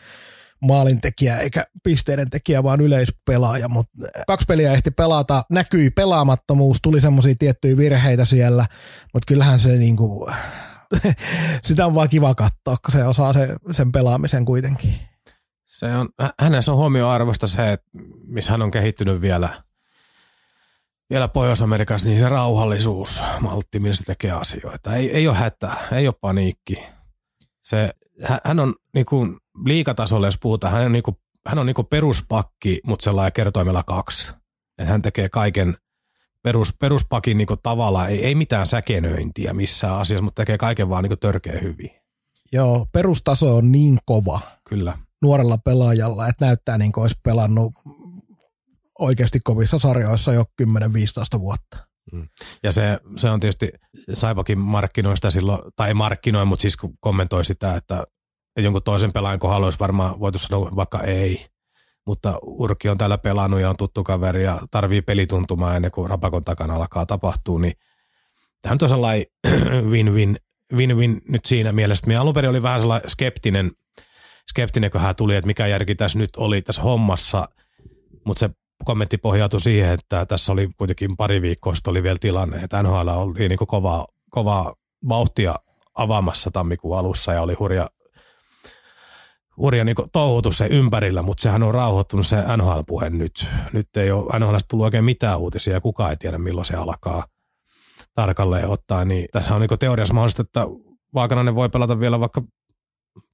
maalintekijä eikä pisteiden tekijä, vaan yleispelaaja, mutta kaksi peliä ehti pelata, näkyi pelaamattomuus, tuli semmoisia tiettyjä virheitä siellä, mutta kyllähän se niin kuin, <laughs> sitä on vaan kiva katsoa, kun se osaa se, sen pelaamisen kuitenkin. Se on, hänessä on huomioarvosta se, että missä hän on kehittynyt vielä, vielä Pohjois-Amerikassa, niin se rauhallisuus, maltti, millä se tekee asioita. Ei, ei ole hätää, ei ole paniikki. Se, hän on niin kuin liikatasolla, jos puhutaan, hän on, niin kuin, hän on niin kuin peruspakki, mutta sellainen kertoimella kaksi. Et hän tekee kaiken perus, peruspakin niin tavalla, ei, ei mitään säkenöintiä missään asiassa, mutta tekee kaiken vaan niin törkeä hyvin. Joo, perustaso on niin kova. Kyllä. Nuorella pelaajalla, että näyttää niin kuin olisi pelannut oikeasti kovissa sarjoissa jo 10-15 vuotta. Mm. Ja se, se on tietysti, Saipakin markkinoista silloin, tai ei markkinoi, mutta siis kommentoi sitä, että jonkun toisen pelaajan kohdalla olisi varmaan voitu sanoa vaikka ei. Mutta Urki on täällä pelannut ja on tuttu kaveri ja tarvii pelituntumaa ennen kuin rapakon takana alkaa tapahtua, niin tämä on sellainen <clears throat> win-win, win-win nyt siinä mielessä. Minä alun perin oli vähän sellainen skeptinen, skeptinen, kun hän tuli, että mikä järki tässä nyt oli tässä hommassa, mutta se kommentti pohjautui siihen, että tässä oli kuitenkin pari viikkoa sitten oli vielä tilanne, että NHL oltiin niin kovaa, kovaa vauhtia avaamassa tammikuun alussa ja oli hurja hurja niin touhutus se ympärillä, mutta sehän on rauhoittunut se NHL-puhe nyt. Nyt ei ole NHL tullut oikein mitään uutisia ja kukaan ei tiedä milloin se alkaa tarkalleen ottaa. Niin tässä on niin teoriassa mahdollista, että Vaakanainen voi pelata vielä vaikka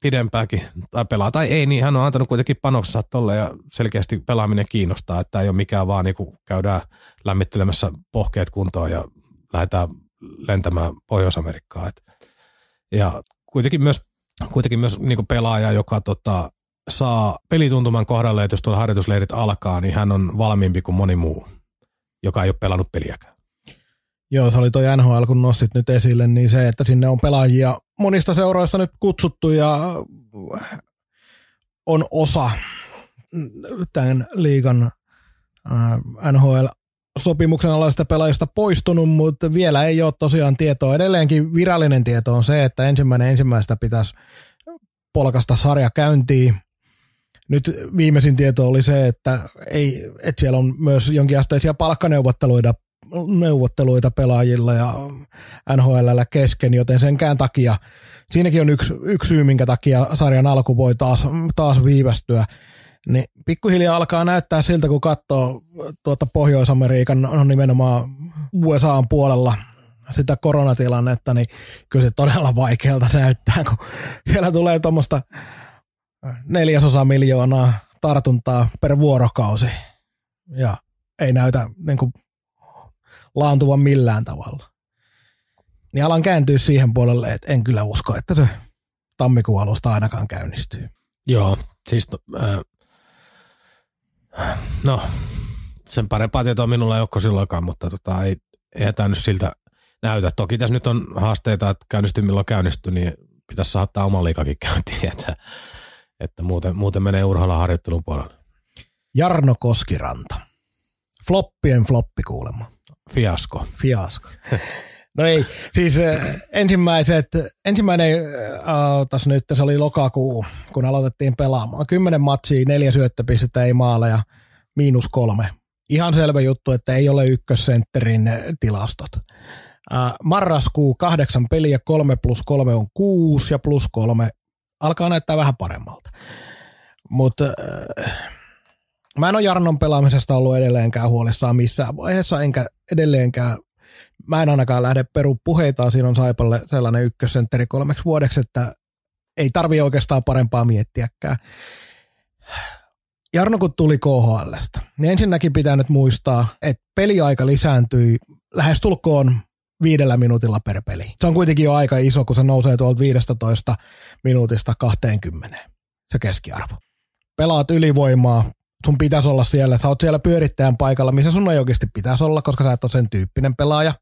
pidempääkin tai pelaa tai ei, niin hän on antanut kuitenkin panoksensa tolle ja selkeästi pelaaminen kiinnostaa, että ei ole mikään vaan niin käydään lämmittelemässä pohkeet kuntoon ja lähdetään lentämään Pohjois-Amerikkaan. Ja kuitenkin myös kuitenkin myös niin pelaaja, joka tota, saa pelituntuman kohdalle, että jos tuolla harjoitusleirit alkaa, niin hän on valmiimpi kuin moni muu, joka ei ole pelannut peliäkään. Joo, se oli toi NHL, kun nostit nyt esille, niin se, että sinne on pelaajia monista seuroista nyt kutsuttu ja on osa tämän liigan NHL sopimuksen alaisista pelaajista poistunut, mutta vielä ei ole tosiaan tietoa. Edelleenkin virallinen tieto on se, että ensimmäinen ensimmäistä pitäisi polkasta sarja käyntiin. Nyt viimeisin tieto oli se, että, ei, että siellä on myös jonkinasteisia palkkaneuvotteluita neuvotteluita pelaajilla ja NHL kesken, joten senkään takia, siinäkin on yksi, yksi syy, minkä takia sarjan alku voi taas, taas viivästyä. Niin pikkuhiljaa alkaa näyttää siltä, kun katsoo tuota Pohjois-Amerikan, no nimenomaan USAn puolella sitä koronatilannetta, niin kyllä se todella vaikealta näyttää, kun siellä tulee tuommoista neljäsosa miljoonaa tartuntaa per vuorokausi. Ja ei näytä niin kuin laantuvan millään tavalla. Niin alan kääntyä siihen puolelle, että en kyllä usko, että se tammikuun alusta ainakaan käynnistyy. Joo, siis äh, no sen parempaa tietoa minulla ei ole silloinkaan, mutta tota, ei, ei tämä nyt siltä näytä. Toki tässä nyt on haasteita, että käynnistyy milloin käynnistyy, niin pitäisi saattaa oman liikakin <laughs> käyntiin, että, että muuten, muuten menee urheilla harjoittelun puolelle. Jarno Koskiranta. Floppien floppi kuulemma. Fiasko. Fiasko. <laughs> No ei, siis äh, ensimmäiset, ensimmäinen äh, tässä nyt se oli lokakuu, kun aloitettiin pelaamaan. Kymmenen matsia, neljä syöttöpistettä, ei maaleja, miinus kolme. Ihan selvä juttu, että ei ole ykkössentterin tilastot. Äh, marraskuu kahdeksan peliä, kolme plus kolme on kuusi ja plus kolme alkaa näyttää vähän paremmalta. Mutta mä en ole Jarnon pelaamisesta ollut edelleenkään huolissaan missään vaiheessa, enkä edelleenkään, mä en ainakaan lähde peru puheitaan, siinä on Saipalle sellainen ykkössentteri kolmeksi vuodeksi, että ei tarvi oikeastaan parempaa miettiäkään. Jarno kun tuli KHLstä, niin ensinnäkin pitää nyt muistaa, että peliaika lisääntyi lähestulkoon viidellä minuutilla per peli. Se on kuitenkin jo aika iso, kun se nousee tuolta 15 minuutista 20, se keskiarvo. Pelaat ylivoimaa, sun pitäisi olla siellä, sä oot siellä pyörittäjän paikalla, missä sun ei oikeasti pitäisi olla, koska sä et ole sen tyyppinen pelaaja.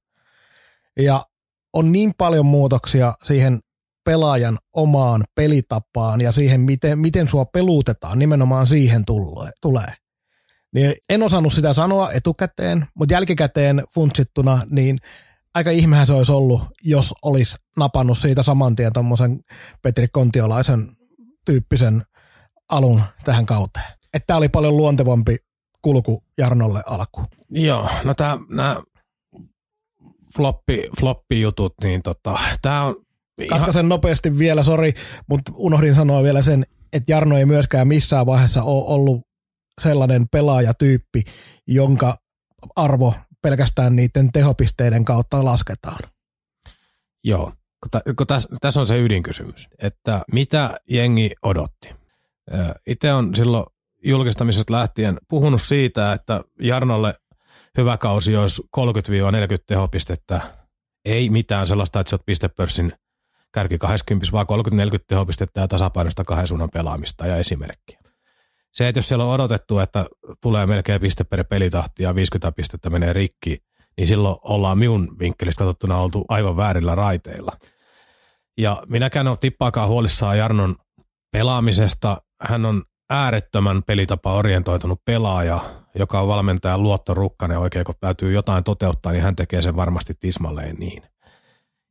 Ja on niin paljon muutoksia siihen pelaajan omaan pelitapaan ja siihen, miten, miten sua peluutetaan, nimenomaan siihen tulee. Niin en osannut sitä sanoa etukäteen, mutta jälkikäteen funtsittuna, niin aika ihmehän se olisi ollut, jos olisi napannut siitä saman tien tuommoisen Petri Kontiolaisen tyyppisen alun tähän kauteen että tämä oli paljon luontevampi kulku Jarnolle alku. Joo, no nämä floppi, floppi jutut, niin tota, tämä on ihan... Katkaisen nopeasti vielä, sori, mutta unohdin sanoa vielä sen, että Jarno ei myöskään missään vaiheessa ole ollut sellainen pelaajatyyppi, jonka arvo pelkästään niiden tehopisteiden kautta lasketaan. Joo, kun tässä täs on se ydinkysymys, että mitä jengi odotti. Itse on silloin julkistamisesta lähtien puhunut siitä, että Jarnolle hyvä kausi olisi 30-40 tehopistettä. Ei mitään sellaista, että sä oot pistepörssin kärki 20, vaan 30-40 tehopistettä ja tasapainosta kahden suunnan pelaamista ja esimerkkiä. Se, että jos siellä on odotettu, että tulee melkein piste per pelitahti ja 50 pistettä menee rikki, niin silloin ollaan minun vinkkelistä katsottuna oltu aivan väärillä raiteilla. Ja minäkään ole tippaakaan huolissaan Jarnon pelaamisesta. Hän on äärettömän pelitapa orientoitunut pelaaja, joka on valmentajan luottorukkanen oikein, kun täytyy jotain toteuttaa, niin hän tekee sen varmasti tismalleen niin.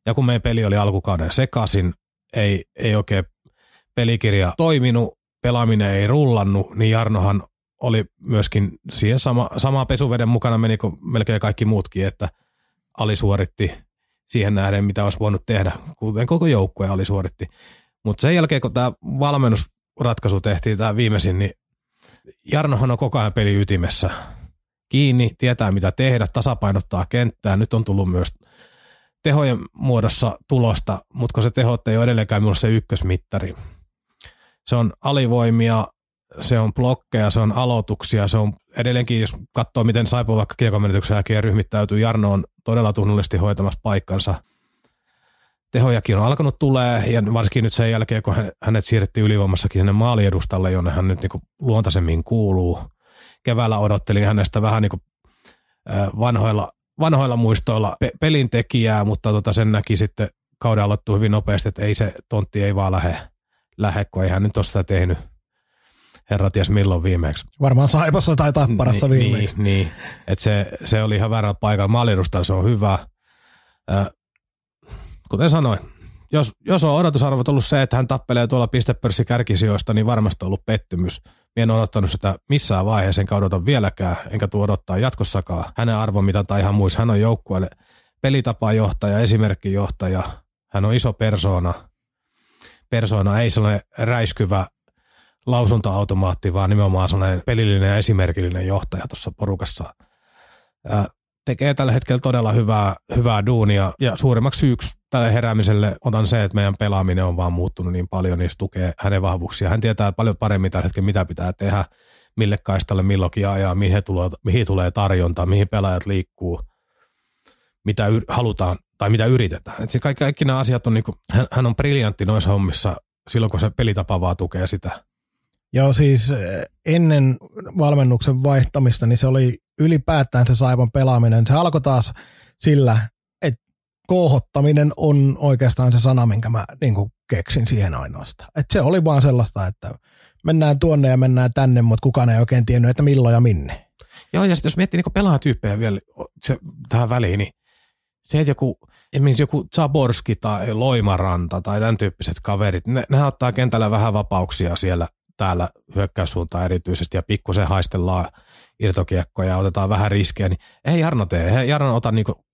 Ja kun meidän peli oli alkukauden sekaisin, ei, ei oikein pelikirja toiminut, pelaaminen ei rullannut, niin Jarnohan oli myöskin siihen sama, samaa pesuveden mukana meni kuin melkein kaikki muutkin, että alisuoritti siihen nähden, mitä olisi voinut tehdä, kuten koko joukkue alisuoritti. Mutta sen jälkeen, kun tämä valmennus ratkaisu tehtiin tämä viimeisin, niin Jarnohan on koko ajan peli ytimessä. Kiinni, tietää mitä tehdä, tasapainottaa kenttää. Nyt on tullut myös tehojen muodossa tulosta, mutta kun se tehot ei ole edelleenkään minulla se ykkösmittari. Se on alivoimia, se on blokkeja, se on aloituksia, se on edelleenkin, jos katsoo miten Saipo vaikka kiekomenetyksen jälkeen ryhmittäytyy, Jarno on todella tunnollisesti hoitamassa paikkansa – tehojakin on alkanut tulee, ja varsinkin nyt sen jälkeen, kun hänet siirrettiin ylivoimassakin sinne maaliedustalle, jonne hän nyt niin luontaisemmin kuuluu. Keväällä odottelin hänestä vähän niin kuin vanhoilla, vanhoilla muistoilla pe- pelin tekijää, mutta tota sen näki sitten kauden aloittu hyvin nopeasti, että ei se tontti ei vaan lähde, lähde kun ei hän nyt ole sitä tehnyt, herra ties milloin viimeksi. Varmaan Saipassa tai Tapparassa Ni- viimeksi. Niin, niin. että se, se oli ihan väärällä paikalla. Maalirustalla se on hyvä. Kuten sanoin, jos, jos on odotusarvot ollut se, että hän tappelee tuolla pistepörssi kärkisijoista, niin varmasti on ollut pettymys. Mie en odottanut sitä missään vaiheessa, enkä odota vieläkään, enkä tuo odottaa jatkossakaan. Hänen arvo mitataan ihan muissa. Hän on joukkueelle pelitapajohtaja, esimerkkijohtaja. Hän on iso persoona. Persoona ei sellainen räiskyvä lausuntoautomaatti, vaan nimenomaan sellainen pelillinen ja esimerkillinen johtaja tuossa porukassa. Ää, tekee tällä hetkellä todella hyvää, hyvää duunia ja suurimmaksi syyksi tälle heräämiselle otan se, että meidän pelaaminen on vaan muuttunut niin paljon, niin se tukee hänen vahvuuksia. Hän tietää paljon paremmin tällä hetkellä, mitä pitää tehdä, mille kaistalle milloinkin ajaa, mihin tulee, mihin tulee tarjonta, mihin pelaajat liikkuu, mitä yr- halutaan tai mitä yritetään. Et kaikki, kaikki nämä asiat on, niinku, hän, hän on briljantti noissa hommissa silloin, kun se pelitapa vaan tukee sitä. Joo, siis eh, ennen valmennuksen vaihtamista, niin se oli ylipäätään se Saipan pelaaminen. Se alkoi taas sillä, että kohottaminen on oikeastaan se sana, minkä mä niin keksin siihen ainoastaan. Et se oli vaan sellaista, että mennään tuonne ja mennään tänne, mutta kukaan ei oikein tiennyt, että milloin ja minne. Joo, ja sitten jos miettii niin pelaajatyyppejä vielä se, tähän väliin, niin se, että joku, esimerkiksi joku Zaborski tai Loimaranta tai tämän tyyppiset kaverit, ne, ne ottaa kentällä vähän vapauksia siellä täällä hyökkäyssuuntaan erityisesti ja pikkusen haistellaan irtokiekkoja ja otetaan vähän riskejä, niin ei Jarno tee, ei Jarno ota niinku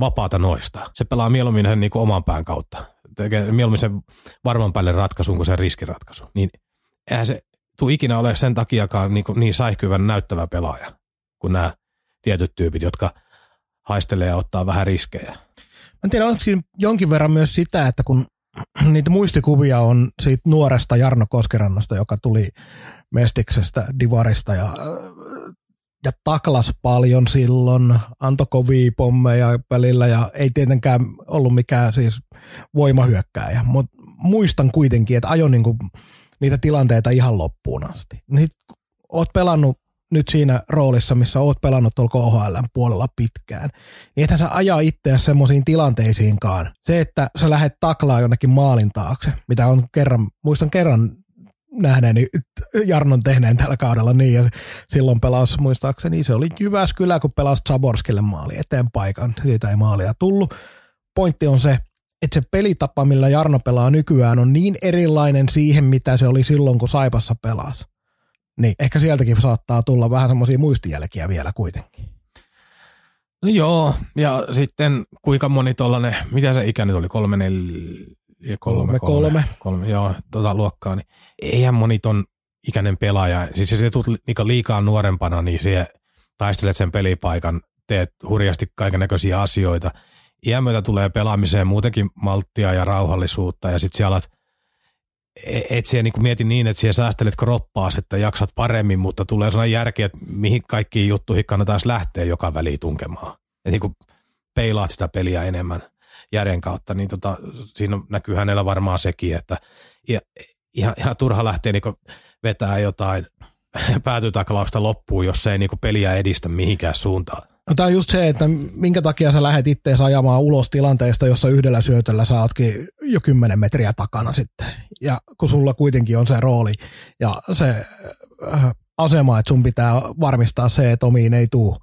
vapaata noista. Se pelaa mieluummin hän niinku oman pään kautta. Tekee mieluummin sen varman päälle ratkaisun kuin sen riskiratkaisun. Niin eihän se tule ikinä ole sen takiakaan niin, niin saihkyvän näyttävä pelaaja kuin nämä tietyt tyypit, jotka haistelee ja ottaa vähän riskejä. Mä en tiedä, onko siinä jonkin verran myös sitä, että kun <clears throat> niitä muistikuvia on siitä nuoresta Jarno Koskerannasta, joka tuli Mestiksestä, Divarista ja, ja taklas paljon silloin, antoi kovia pommeja välillä ja ei tietenkään ollut mikään siis voimahyökkääjä, mutta muistan kuitenkin, että ajo niinku niitä tilanteita ihan loppuun asti. Nyt oot pelannut nyt siinä roolissa, missä oot pelannut tuolla KHL puolella pitkään, niin ethän sä ajaa itseäsi semmoisiin tilanteisiinkaan. Se, että sä lähdet taklaa jonnekin maalin taakse, mitä on kerran, muistan kerran nähneeni Jarnon tehneen tällä kaudella niin, ja silloin pelasi muistaakseni, se oli Jyväskylä, kun pelasi Zaborskille maali eteen paikan, siitä ei maalia tullut. Pointti on se, että se pelitapa, millä Jarno pelaa nykyään, on niin erilainen siihen, mitä se oli silloin, kun Saipassa pelasi. Niin ehkä sieltäkin saattaa tulla vähän semmoisia muistijälkiä vielä kuitenkin. No joo, ja sitten kuinka moni tollanen, mitä se ikä nyt oli, kolme, neljä, kolme, Kolme, kolme. kolme joo, tota luokkaa, niin eihän moni ton ikäinen pelaaja, siis jos tulet liikaa nuorempana, niin siihen taistelet sen pelipaikan, teet hurjasti kaiken näköisiä asioita. Iän myötä tulee pelaamiseen muutenkin malttia ja rauhallisuutta, ja sitten siellä alat et siellä niin mieti niin, että siellä säästelet kroppaa, että jaksat paremmin, mutta tulee sellainen järki, että mihin kaikkiin juttuihin kannattaa lähteä joka väliin tunkemaan. Ja niin kuin peilaat sitä peliä enemmän järjen kautta, niin tota, siinä näkyy hänellä varmaan sekin, että ihan, ihan turha lähteä niin vetää jotain <laughs> päätytaklausta loppuun, jos se ei niin peliä edistä mihinkään suuntaan. No tämä on just se, että minkä takia sä lähdet ittees ajamaan ulos tilanteesta, jossa yhdellä syötöllä sä ootkin jo kymmenen metriä takana sitten. Ja kun sulla kuitenkin on se rooli ja se äh, asema, että sun pitää varmistaa se, että omiin ei tule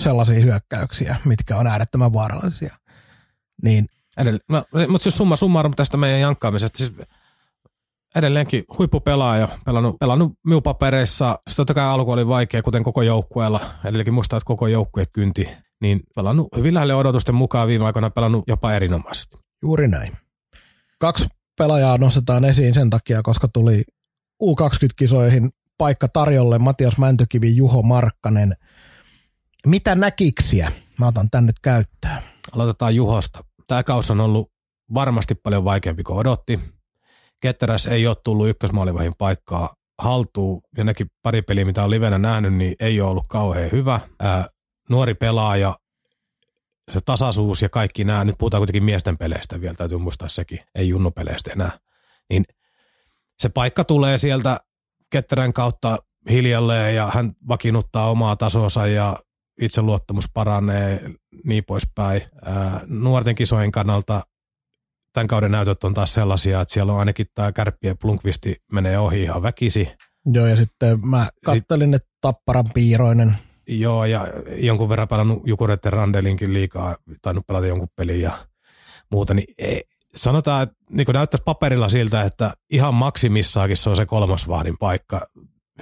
sellaisia hyökkäyksiä, mitkä on äärettömän vaarallisia. Niin. No, mutta siis summa summarum tästä meidän jankkaamisesta, siis edelleenkin huippupelaaja, pelannut, pelannut minun papereissa. Sitten totta kai alku oli vaikea, kuten koko joukkueella. Edelleenkin muistaa, että koko joukkue kynti. Niin pelannut hyvin lähelle odotusten mukaan viime aikoina pelannut jopa erinomaisesti. Juuri näin. Kaksi pelaajaa nostetaan esiin sen takia, koska tuli U20-kisoihin paikka tarjolle Matias Mäntykivi, Juho Markkanen. Mitä näkiksiä? Mä otan tän nyt käyttöön. Aloitetaan Juhosta. Tämä kaus on ollut varmasti paljon vaikeampi kuin odotti. Ketteräs ei ole tullut ykkösmaalivahin paikkaa haltuun. Ja nekin pari peliä, mitä on livenä nähnyt, niin ei ole ollut kauhean hyvä. Ää, nuori pelaaja, se tasaisuus ja kaikki nämä, nyt puhutaan kuitenkin miesten peleistä vielä, täytyy muistaa sekin, ei junnupeleistä enää. Niin se paikka tulee sieltä Ketterän kautta hiljalleen ja hän vakiinnuttaa omaa tasonsa ja itseluottamus paranee niin poispäin. Ää, nuorten kisojen kannalta tämän kauden näytöt on taas sellaisia, että siellä on ainakin tämä kärppien plunkvisti menee ohi ihan väkisi. Joo, ja sitten mä kattelin, että Tapparan piiroinen. Joo, ja jonkun verran pelannut Jukureiden Randelinkin liikaa, tainnut pelata jonkun pelin ja muuta, niin ei, sanotaan, että niin näyttäisi paperilla siltä, että ihan maksimissaakin se on se kolmosvahdin paikka.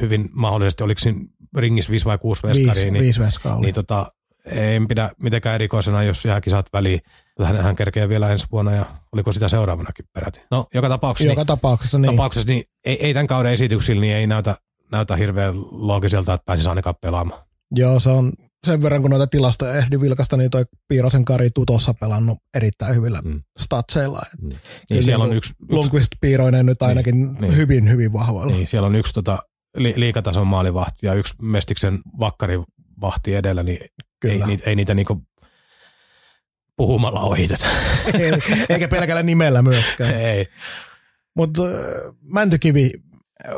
Hyvin mahdollisesti, oliko siinä ringissä 5 vai 6 veskaria, Viisi, niin, viisi niin tota, en pidä mitenkään erikoisena, jos jääkisat väliin. Hän, hän kerkee vielä ensi vuonna ja oliko sitä seuraavanakin peräti. No, joka tapauksessa, Joka niin, tapauksessa niin. tapauksessa niin ei, ei, tämän kauden esityksillä niin ei näytä, näytä hirveän loogiselta, että pääsisi ainakaan pelaamaan. Joo, se on sen verran, kun noita tilastoja ehdi vilkasta, niin toi Piirosen Kari Tutossa pelannut erittäin hyvillä Mm. mm. statseilla. Et Niin, kyllä siellä on yksi, Lundqvist Piiroinen nyt ainakin niin. niin, hyvin, hyvin vahvoilla. Niin, siellä on yksi tota, li, liikatason maalivahti ja yksi Mestiksen vakkarivahti edellä, niin ei, Kyllä. niitä, ei niitä niinku puhumalla ohiteta. Eikä pelkällä nimellä myöskään. ei. Mutta Mäntykivi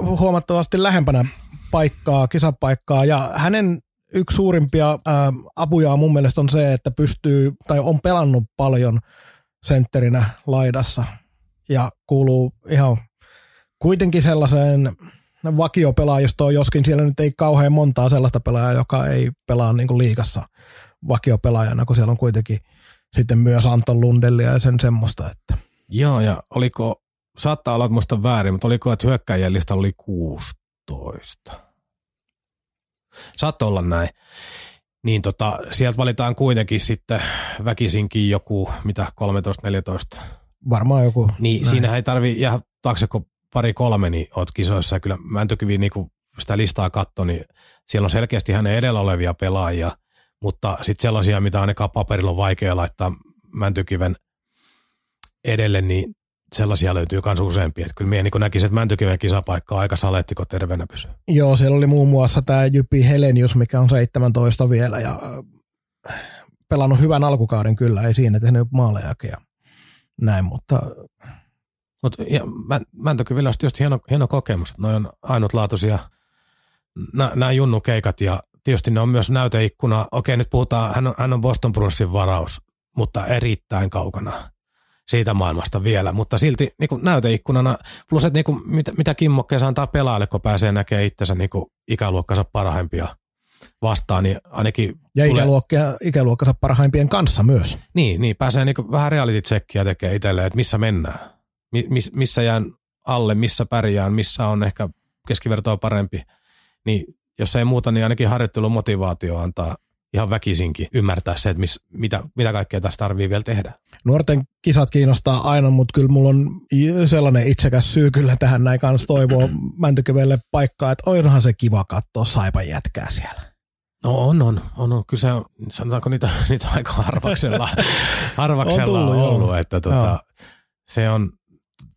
huomattavasti lähempänä paikkaa, kisapaikkaa ja hänen yksi suurimpia ää, apujaan mun mielestä on se, että pystyy tai on pelannut paljon sentterinä laidassa ja kuuluu ihan kuitenkin sellaiseen vakiopelaajistoon, joskin siellä nyt ei kauhean montaa sellaista pelaajaa, joka ei pelaa niin kuin liikassa vakiopelaajana, kun siellä on kuitenkin sitten myös Anton Lundellia ja sen semmoista, että Joo, ja oliko, saattaa olla, että muista väärin, mutta oliko, että hyökkäjien lista oli 16. Saattoi olla näin. Niin tota, sieltä valitaan kuitenkin sitten väkisinkin joku, mitä 13-14 varmaan joku Niin näin. siinä ei tarvi jäädä taakse, kun pari kolme, niin oot kisoissa. Ja kyllä Mäntykivi niin kun sitä listaa katto, niin siellä on selkeästi hänen edellä olevia pelaajia, mutta sitten sellaisia, mitä ainakaan paperilla on vaikea laittaa Mäntykiven edelle, niin sellaisia löytyy myös useampia. Että kyllä minä niin näkisin, että Mäntykiven kisapaikka on aika saletti, kun terveenä pysyy. Joo, siellä oli muun muassa tämä Jypi Helenius, mikä on 17 vielä ja äh, pelannut hyvän alkukauden kyllä, ei siinä tehnyt maalejakin ja näin, mutta Mutta Mäntykyvillä on just hieno, hieno kokemus, että on ainutlaatuisia nämä junnukeikat ja tietysti ne on myös näyteikkuna. Okei, nyt puhutaan, hän on, hän on Boston Bruinsin varaus, mutta erittäin kaukana siitä maailmasta vielä, mutta silti niin kuin näyteikkunana, plus että niin kuin, mitä, mitä kimmokkeja antaa pelaajalle, kun pääsee näkemään itsensä niin kuin ikäluokkansa parhaimpia vastaan, niin ainakin ja tulee- ikäluokkia, ikäluokkansa parhaimpien kanssa myös. niin, niin pääsee niin vähän reality checkia tekemään itselleen, että missä mennään. Mi- miss, missä jään alle, missä pärjään, missä on ehkä keskivertoa parempi. Niin jos ei muuta, niin ainakin harjoittelun motivaatio antaa ihan väkisinkin ymmärtää se, että miss, mitä, mitä kaikkea tässä tarvii vielä tehdä. Nuorten kisat kiinnostaa aina, mutta kyllä mulla on sellainen itsekäs syy kyllä tähän näin kanssa toivoa <clears throat> Mäntykivelle paikkaa, että onhan se kiva katsoa saipan jätkää siellä. No on, on, on, on. Kyllä se on, sanotaanko niitä, <laughs> niitä aika harvaksella, harvaksella <laughs> On tullut, ollut, joo. että tota, Joo. se on,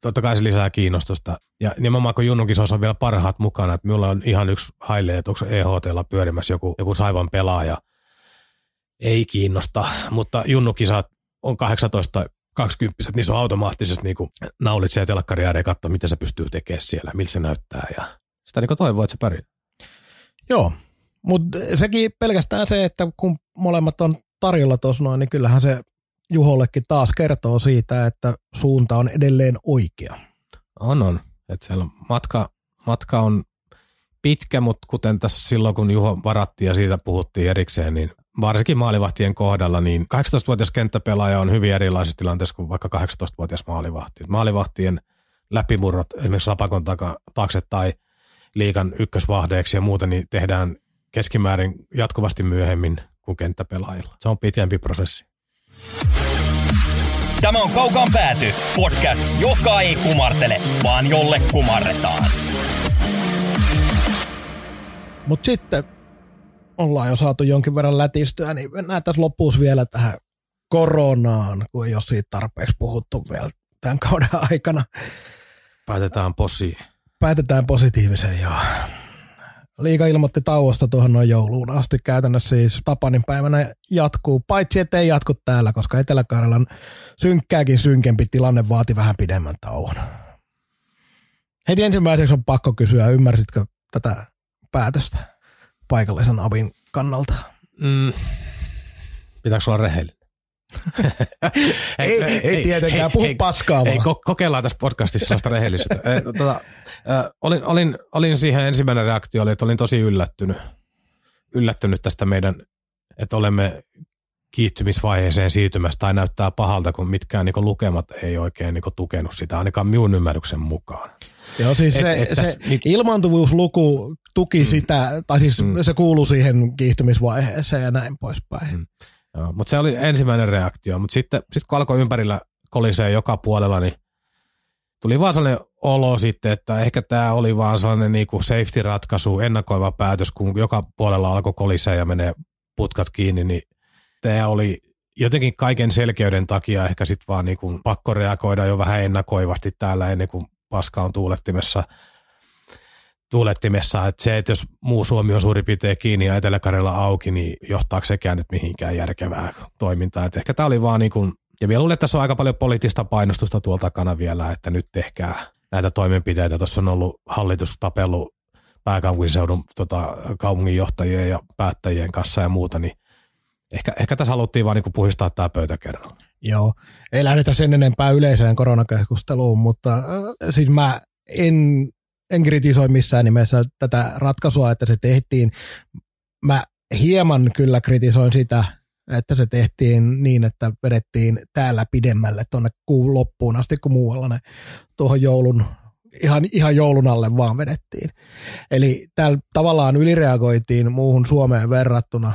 totta kai se lisää kiinnostusta. Ja nimenomaan kun Junnun kisoissa on vielä parhaat mukana, että minulla on ihan yksi haille, että onko EHTlla pyörimässä joku, joku saivan pelaaja. Ei kiinnosta, mutta Junnukisat on 18 20 niin se on automaattisesti niin kuin naulit siellä telkkari ääreen katsoa, mitä se pystyy tekemään siellä, miltä se näyttää ja sitä niin toivoo, että se pärjää. Joo, mutta sekin pelkästään se, että kun molemmat on tarjolla tuossa noin, niin kyllähän se Juhollekin taas kertoo siitä, että suunta on edelleen oikea. On, on. Et siellä matka, matka on pitkä, mutta kuten tässä silloin, kun Juho varattiin ja siitä puhuttiin erikseen, niin varsinkin maalivahtien kohdalla, niin 18-vuotias kenttäpelaaja on hyvin erilaisessa tilanteessa kuin vaikka 18-vuotias maalivahti. Maalivahtien läpimurrot esimerkiksi Lapakon taakse tai liikan ykkösvahdeeksi ja muuta, niin tehdään keskimäärin jatkuvasti myöhemmin kuin kenttäpelaajilla. Se on pitempi prosessi. Tämä on Kaukaan pääty, podcast, joka ei kumartele, vaan jolle kumarretaan. Mutta sitten ollaan jo saatu jonkin verran lätistyä, niin mennään tässä lopussa vielä tähän koronaan, kun ei ole siitä tarpeeksi puhuttu vielä tämän kauden aikana. Päätetään possi. Päätetään positiiviseen joo. Liiga ilmoitti tauosta tuohon noin jouluun asti. Käytännössä siis Tapanin päivänä jatkuu, paitsi ettei jatku täällä, koska Etelä-Karjalan synkkääkin synkempi tilanne vaati vähän pidemmän tauon. Heti ensimmäiseksi on pakko kysyä, ymmärsitkö tätä päätöstä paikallisen avin kannalta? Mm. Pitääkö olla rehellinen? Ei, ei, ei tietenkään, puhu paskaa Ei, vaan. ko- kokeillaan tässä podcastissa sellaista rehellisyyttä. Eh, tota, äh, olin, olin, olin siihen ensimmäinen reaktio, oli, että olin tosi yllättynyt, yllättynyt tästä meidän, että olemme kiihtymisvaiheeseen siirtymässä tai näyttää pahalta, kun mitkään niin lukemat ei oikein niin tukenut sitä, ainakaan minun ymmärryksen mukaan. Joo, siis Et- se, et tässä se nyt- ilmaantuvuusluku tuki mm. sitä, tai siis Mm. se kuului siihen kiihtymisvaiheeseen ja näin poispäin. Mm. Mutta se oli ensimmäinen reaktio, mutta sitten sit kun alkoi ympärillä kolisee joka puolella, niin tuli vaan sellainen olo sitten, että ehkä tämä oli vaan sellainen niinku safety-ratkaisu, ennakoiva päätös, kun joka puolella alkoi kolisee ja menee putkat kiinni, niin tämä oli jotenkin kaiken selkeyden takia ehkä sitten vaan niinku pakko reagoida jo vähän ennakoivasti täällä ennen kuin paska on tuulettimessa tuulettimessa, että se, että jos muu Suomi on suurin piirtein kiinni ja Etelä-Karjala auki, niin johtaako sekään nyt mihinkään järkevää toimintaa. Et ehkä tämä oli vaan niin kuin, ja vielä luulen, että tässä on aika paljon poliittista painostusta tuolta takana vielä, että nyt tehkää näitä toimenpiteitä. Tuossa on ollut hallitus tapellut pääkaupunkiseudun tota, kaupunginjohtajien ja päättäjien kanssa ja muuta, niin ehkä, ehkä tässä haluttiin vaan niin puhistaa tämä pöytä kerralla. Joo, ei lähdetä sen enempää yleiseen koronakeskusteluun, mutta äh, siis mä en, en kritisoi missään nimessä tätä ratkaisua, että se tehtiin. Mä hieman kyllä kritisoin sitä, että se tehtiin niin, että vedettiin täällä pidemmälle tuonne kuun loppuun asti kuin muualla ne tuohon joulun, ihan, ihan joulun alle vaan vedettiin. Eli täällä tavallaan ylireagoitiin muuhun Suomeen verrattuna,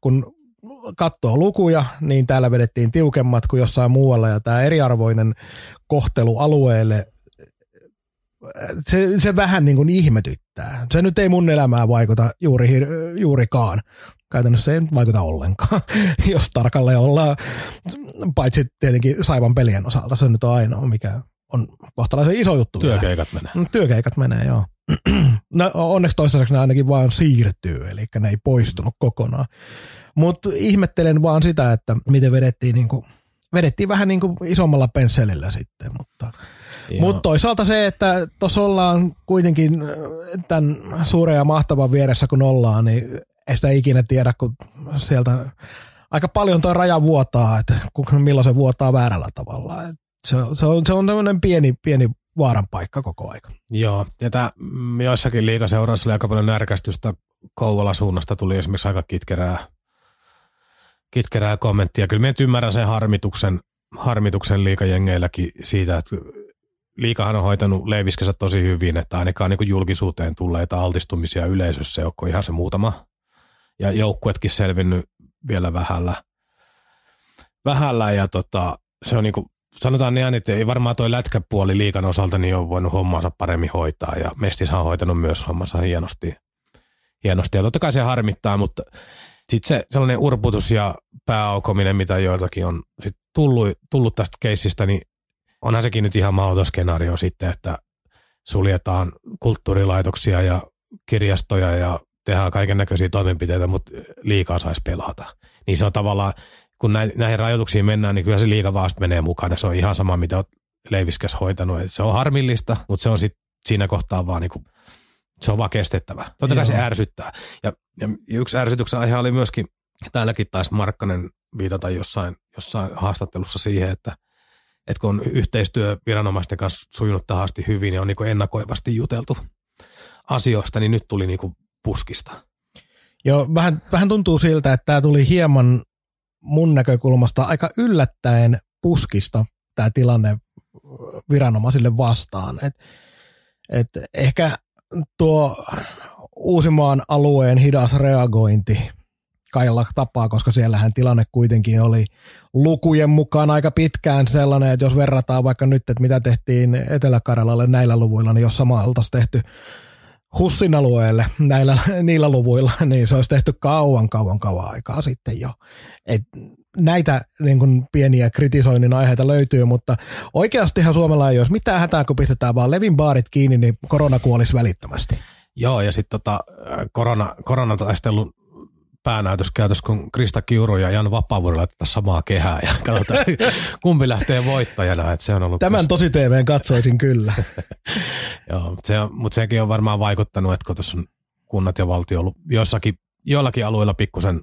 kun katsoo lukuja, niin täällä vedettiin tiukemmat kuin jossain muualla ja tämä eriarvoinen kohtelu alueelle, se, se vähän niin kuin ihmetyttää. Se nyt ei mun elämää vaikuta juuri, juurikaan. Käytännössä ei vaikuta ollenkaan, <laughs> jos tarkalleen ollaan, paitsi tietenkin Saivan pelien osalta. Se nyt on ainoa, mikä on kohtalaisen iso juttu. vielä. Työkeikat menee. No, Työkeikat menee, joo. <clears throat> No, onneksi toistaiseksi ne ainakin vaan siirtyy, eli ne ei poistunut kokonaan. Mutta ihmettelen vaan sitä, että miten vedettiin, niinku, vedettiin vähän niinku isommalla pensselillä sitten, mutta. Mutta toisaalta se, että tuossa ollaan kuitenkin äh, tämän suuren ja mahtavan vieressä kun ollaan, niin ei sitä ikinä tiedä, kun sieltä aika paljon tuo raja vuotaa, että milloin se vuotaa väärällä tavalla. Et se, se, on, se on tämmöinen pieni, pieni vaaran paikka koko aika. Joo, ja tää, mm, joissakin liikaseuroissa oli aika paljon närkästystä. Kouvola suunnasta tuli esimerkiksi aika kitkerää, kitkerää kommenttia. Kyllä nyt ymmärrän sen harmituksen, harmituksen liikajengeilläkin siitä, että liikahan on hoitanut leiviskänsä tosi hyvin, että ainakaan niin julkisuuteen tulleita altistumisia yleisössä ei ole ihan se muutama. Ja joukkuetkin selvinnyt vielä vähällä. Vähällä ja tota, se on niin kuin, sanotaan niin, että ei varmaan toi lätkäpuoli liikan osalta niin on voinut hommansa paremmin hoitaa ja Mestishan on hoitanut myös hommansa hienosti. hienosti. Ja totta kai se harmittaa, mutta sitten se sellainen urputus ja pääaukominen, mitä joiltakin on sit tullut, tullut tästä keissistä, niin onhan sekin nyt ihan mahdoton skenaario sitten, että suljetaan kulttuurilaitoksia ja kirjastoja ja tehdään kaiken näköisiä toimenpiteitä, mutta liikaa saisi pelata. Niin se on tavallaan, kun näihin rajoituksiin mennään, niin kyllä se liiga vasta menee mukana. Se on ihan sama, mitä olet Leiviskäs hoitanut. Et se on harmillista, mutta se on sit siinä kohtaa vaan niinku, se on vaan kestettävä. Totta kai Joo. se ärsyttää. Ja, ja yksi ärsytyksen aihe oli myöskin, täälläkin taisi Markkanen viitata jossain, jossain haastattelussa siihen, että, että kun on yhteistyö viranomaisten kanssa sujunut tähän asti hyvin ja on niin ennakoivasti juteltu asioista, niin nyt tuli niin puskista. Joo, vähän, vähän tuntuu siltä, että tämä tuli hieman mun näkökulmasta aika yllättäen puskista tämä tilanne viranomaisille vastaan. Et, et ehkä tuo Uusimaan alueen hidas reagointi kailla tapaa, koska siellähän tilanne kuitenkin oli lukujen mukaan aika pitkään sellainen, että jos verrataan vaikka nyt, että mitä tehtiin Etelä-Karjalalle näillä luvuilla, niin jos sama oltaisiin tehty Hussin alueelle näillä, niillä luvuilla, niin se olisi tehty kauan, kauan, kauan aikaa sitten jo. Et näitä niin kuin pieniä kritisoinnin aiheita löytyy, mutta oikeastihan Suomella ei olisi mitään hätää, kun pistetään vaan Levin baarit kiinni, niin korona kuolisi välittömästi. Joo, ja sitten tota, korona, koronataistelun päänäytös käytös, kun Krista Kiuru ja Jan Vapaavuori laitetaan samaa kehää ja katsotaan, kumpi lähtee voittajana. Et se on ollut Tämän tosi TVn katsoisin kyllä. <laughs> Joo, mutta, se, mutta sekin on varmaan vaikuttanut, että kun tuossa on kunnat ja valtio ollut jossakin, joillakin alueilla pikkusen,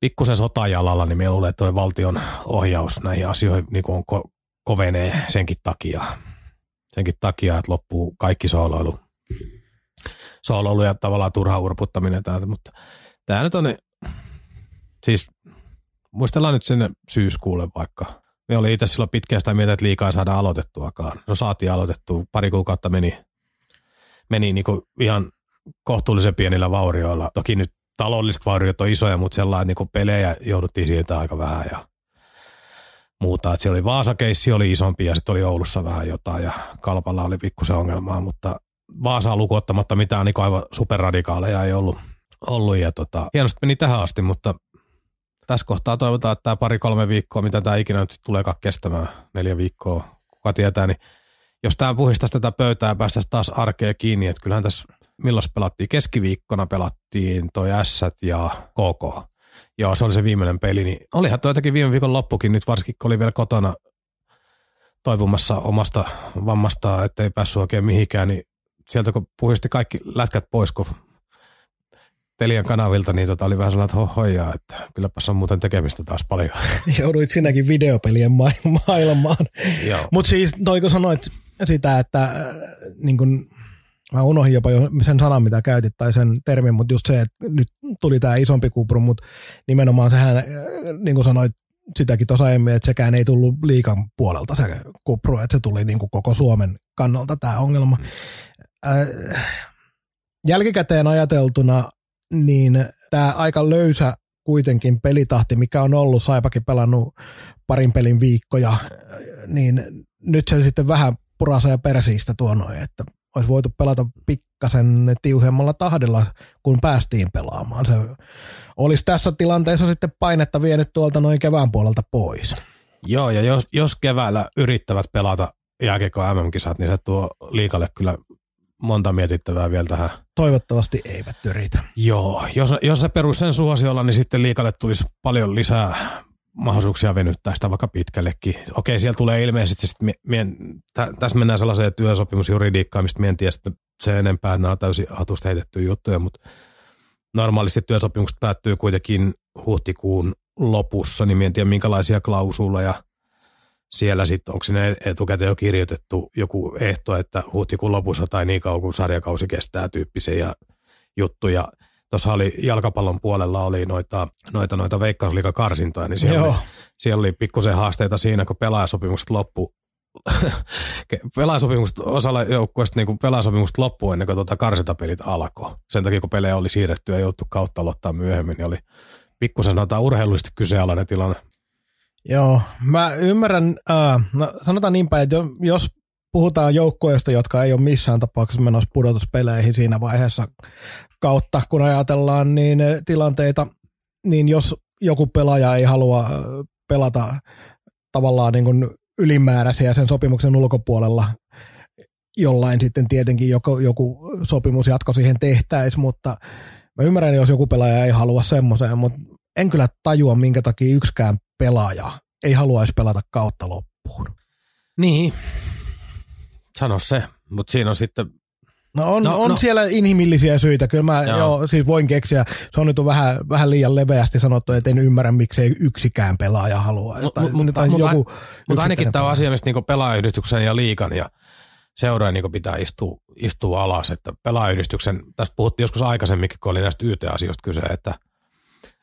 pikkusen sotajalalla, niin me luulen, että toi valtion ohjaus näihin asioihin niin on ko- kovenee senkin takia. Senkin takia, että loppuu kaikki sooloilu. Sooloilu ja tavallaan turha urputtaminen täältä, mutta tämä nyt on, siis muistellaan nyt sinne syyskuulle vaikka. Me oli itse silloin pitkään sitä mieltä, että liikaa saada aloitettuakaan. No saatiin aloitettua, pari kuukautta meni, meni niinku ihan kohtuullisen pienillä vaurioilla. Toki nyt taloudelliset vauriot on isoja, mutta sellainen niin pelejä jouduttiin siitä aika vähän ja muuta. Et siellä oli Vaasakeissi oli isompi ja sitten oli Oulussa vähän jotain ja Kalpalla oli pikkusen ongelmaa, mutta Vaasaa lukuottamatta mitään niin aivan superradikaaleja ei ollut. ollut ja tota, hienosti meni tähän asti, mutta tässä kohtaa toivotaan, että tämä pari-kolme viikkoa, mitä tämä ikinä nyt tuleekaan kestämään, neljä viikkoa, kuka tietää, niin jos tämä puhistaisi tätä pöytää ja päästäisiin taas arkea kiinni, että kyllähän tässä milloin pelattiin? Keskiviikkona pelattiin toi S ja KK. Joo, se oli se viimeinen peli. Niin olihan toi jotenkin viime viikon loppukin nyt, varsinkin kun oli vielä kotona toipumassa omasta vammasta, ettei päässyt oikein mihinkään, niin sieltä kun puhisti kaikki lätkät pois, kun Telian kanavilta, niin tota oli vähän sellainen, että hohojaa, että kylläpäs on muuten tekemistä taas paljon. <laughs> Jouduit sinäkin videopelien ma- maailmaan. Mutta siis toiko sanoit sitä, että äh, niin kun, mä unohdin jopa jo sen sanan, mitä käytit, tai sen termin, mutta just se, että nyt tuli tämä isompi kupru, mutta nimenomaan sehän, äh, niin kuin sanoit sitäkin tuossa aiemmin, että sekään ei tullut liikan puolelta se kupru, että se tuli niin kuin koko Suomen kannalta tämä ongelma. Äh, jälkikäteen ajateltuna, niin tämä aika löysä kuitenkin pelitahti, mikä on ollut, Saipakin pelannut parin pelin viikkoja, niin nyt se sitten vähän purasee persiistä tuo noin, että olisi voitu pelata pikkasen tiuhemmalla tahdilla, kun päästiin pelaamaan. Se olisi tässä tilanteessa sitten painetta vienyt tuolta noin kevään puolelta pois. Joo, ja jos, jos keväällä yrittävät pelata jääkiekko MM-kisat, niin se tuo liikalle kyllä monta mietittävää vielä tähän. Toivottavasti eivät yritä. Joo, jos, jos se perus sen suosiolla, niin sitten liikalle tulisi paljon lisää mahdollisuuksia venyttää sitä vaikka pitkällekin. Okei, siellä tulee ilmeisesti, sit mie, mie, tä, tässä mennään sellaiseen työsopimusjuridiikkaan, mistä mie en tiedä se enempää, että nämä on täysin hatusta heitettyjä juttuja, mutta normaalisti työsopimukset päättyy kuitenkin huhtikuun lopussa, niin en tiedä minkälaisia klausuleja siellä sitten, onko sinne etukäteen jo kirjoitettu joku ehto, että huhtikuun lopussa tai niin kauan kuin sarjakausi kestää tyyppisiä juttuja tuossa oli jalkapallon puolella oli noita, noita, noita veikkausliikakarsintoja, niin siellä, Joo. oli, siellä oli pikkusen haasteita siinä, kun pelaajasopimukset loppu, <laughs> pelaajasopimukset osalla joukkueesta niin pelaajasopimukset loppu ennen kuin tuota karsintapelit alkoi. Sen takia, kun pelejä oli siirretty ja jouttu kautta aloittaa myöhemmin, niin oli pikkusen urheilullisesti kyseenalainen tilanne. Joo, mä ymmärrän, äh, no sanotaan niin päin, että jos puhutaan joukkoista, jotka ei ole missään tapauksessa menossa pudotuspeleihin siinä vaiheessa kautta, kun ajatellaan niin tilanteita, niin jos joku pelaaja ei halua pelata tavallaan niin kuin ylimääräisiä sen sopimuksen ulkopuolella, jollain sitten tietenkin joku, joku sopimus jatko siihen tehtäisiin, mutta mä ymmärrän, jos joku pelaaja ei halua semmoiseen, mutta en kyllä tajua, minkä takia yksikään pelaaja ei haluaisi pelata kautta loppuun. Niin, sano se, mutta siinä on sitten No on, no, on no. siellä inhimillisiä syitä. Kyllä mä joo. Joo, siis voin keksiä. Se on nyt vähän, vähän liian leveästi sanottu, että en ymmärrä, miksei yksikään pelaaja halua. Mutta mut, mut, joku mut ainakin tämä on asia, mistä niinku pelaajayhdistyksen ja liikan ja seuraajan niinku pitää istua, istua alas. Että pelaajayhdistyksen, tästä puhuttiin joskus aikaisemminkin, kun oli näistä YT-asioista kyse, että,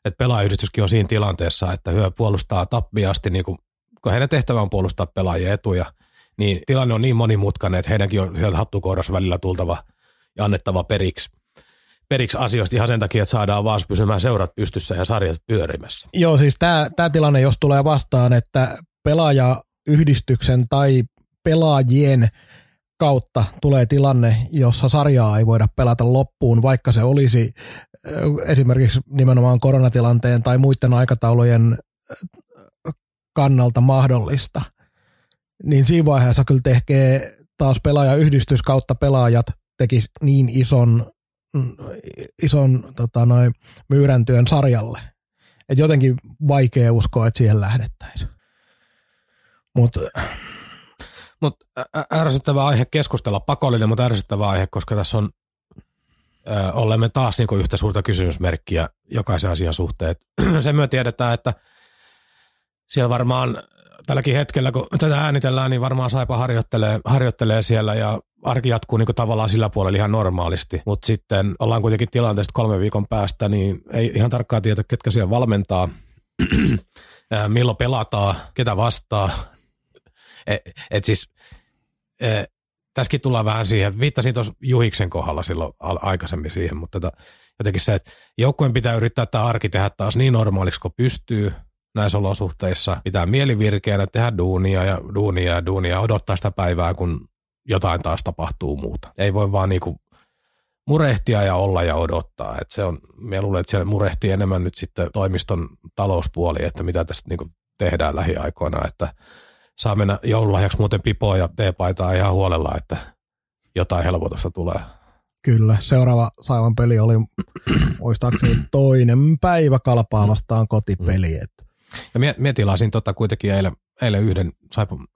että pelaajayhdistyskin on siinä tilanteessa, että hyö puolustaa tappiasti, niinku, kun heidän tehtävä on puolustaa pelaajien etuja – niin tilanne on niin monimutkainen, että heidänkin on sieltä hattukohdassa välillä tultava ja annettava periksi periksi asioista ihan sen takia, että saadaan vaan pysymään seurat pystyssä ja sarjat pyörimässä. Joo, siis tämä tilanne, jos tulee vastaan, että pelaajayhdistyksen tai pelaajien kautta tulee tilanne, jossa sarjaa ei voida pelata loppuun, vaikka se olisi esimerkiksi nimenomaan koronatilanteen tai muiden aikataulujen kannalta mahdollista – niin siinä vaiheessa kyllä tekee taas pelaajayhdistys kautta pelaajat teki niin ison, ison tota noin, myyrän työn sarjalle. että jotenkin vaikea uskoa, että siihen lähdettäisiin. Mutta Mut ärsyttävä aihe keskustella, pakollinen, mutta ärsyttävä aihe, koska tässä on ö, olemme taas niin yhtä suurta kysymysmerkkiä jokaisen asian suhteen. <clears throat> Sen myö tiedetään, että siellä varmaan tälläkin hetkellä, kun tätä äänitellään, niin varmaan Saipa harjoittelee, harjoittelee siellä ja arki jatkuu niin tavallaan sillä puolella ihan normaalisti. Mutta sitten ollaan kuitenkin tilanteesta kolme viikon päästä, niin ei ihan tarkkaan tiedä, ketkä siellä valmentaa, <clears throat> milloin pelataan, ketä vastaa. Et, et siis e, tässäkin tullaan vähän siihen, viittasin tuossa Juhiksen kohdalla silloin aikaisemmin siihen, mutta tota, jotenkin se, että joukkueen pitää yrittää tämä arki tehdä taas niin normaaliksi kuin pystyy näissä olosuhteissa, pitää mielivirkeänä tehdä duunia ja duunia ja duunia, odottaa sitä päivää, kun jotain taas tapahtuu muuta. Ei voi vaan niinku murehtia ja olla ja odottaa. Et se on, mä luulen, että siellä murehtii enemmän nyt sitten toimiston talouspuoli, että mitä tästä niinku tehdään lähiaikoina, että saa mennä joululahjaksi muuten pipoa ja teepaitaa ihan huolella, että jotain helpotusta tulee. Kyllä, seuraava Saivan peli oli muistaakseni toinen päivä kalpaa vastaan kotipeli. Mm. Ja mie, tilasin tota kuitenkin eilen, eilen yhden Saipan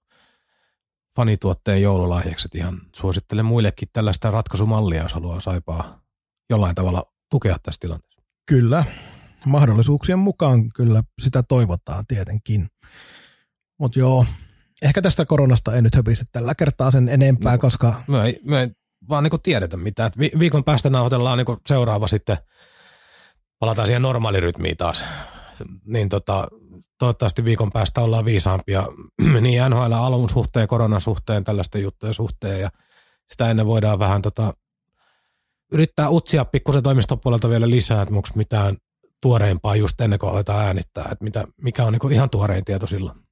fanituotteen joululahjaksi, ihan suosittelen muillekin tällaista ratkaisumallia, jos haluaa Saipaa jollain tavalla tukea tässä tilanteessa. Kyllä, mahdollisuuksien mukaan kyllä sitä toivotaan tietenkin. Mutta joo, ehkä tästä koronasta ei nyt höpistä tällä kertaa sen enempää, no, koska... Me ei, me ei vaan niinku tiedetä mitään. Vi- viikon päästä nauhoitellaan niinku seuraava sitten, palataan siihen normaalirytmiin taas. Niin tota, toivottavasti viikon päästä ollaan viisaampia <clears throat> niin NHL alun suhteen, koronan suhteen, tällaisten juttujen suhteen ja sitä ennen voidaan vähän tota, yrittää utsia pikkusen toimistopuolelta vielä lisää, että onko mitään tuoreempaa just ennen kuin aletaan äänittää, että mitä, mikä on niinku ihan tuorein tieto silloin.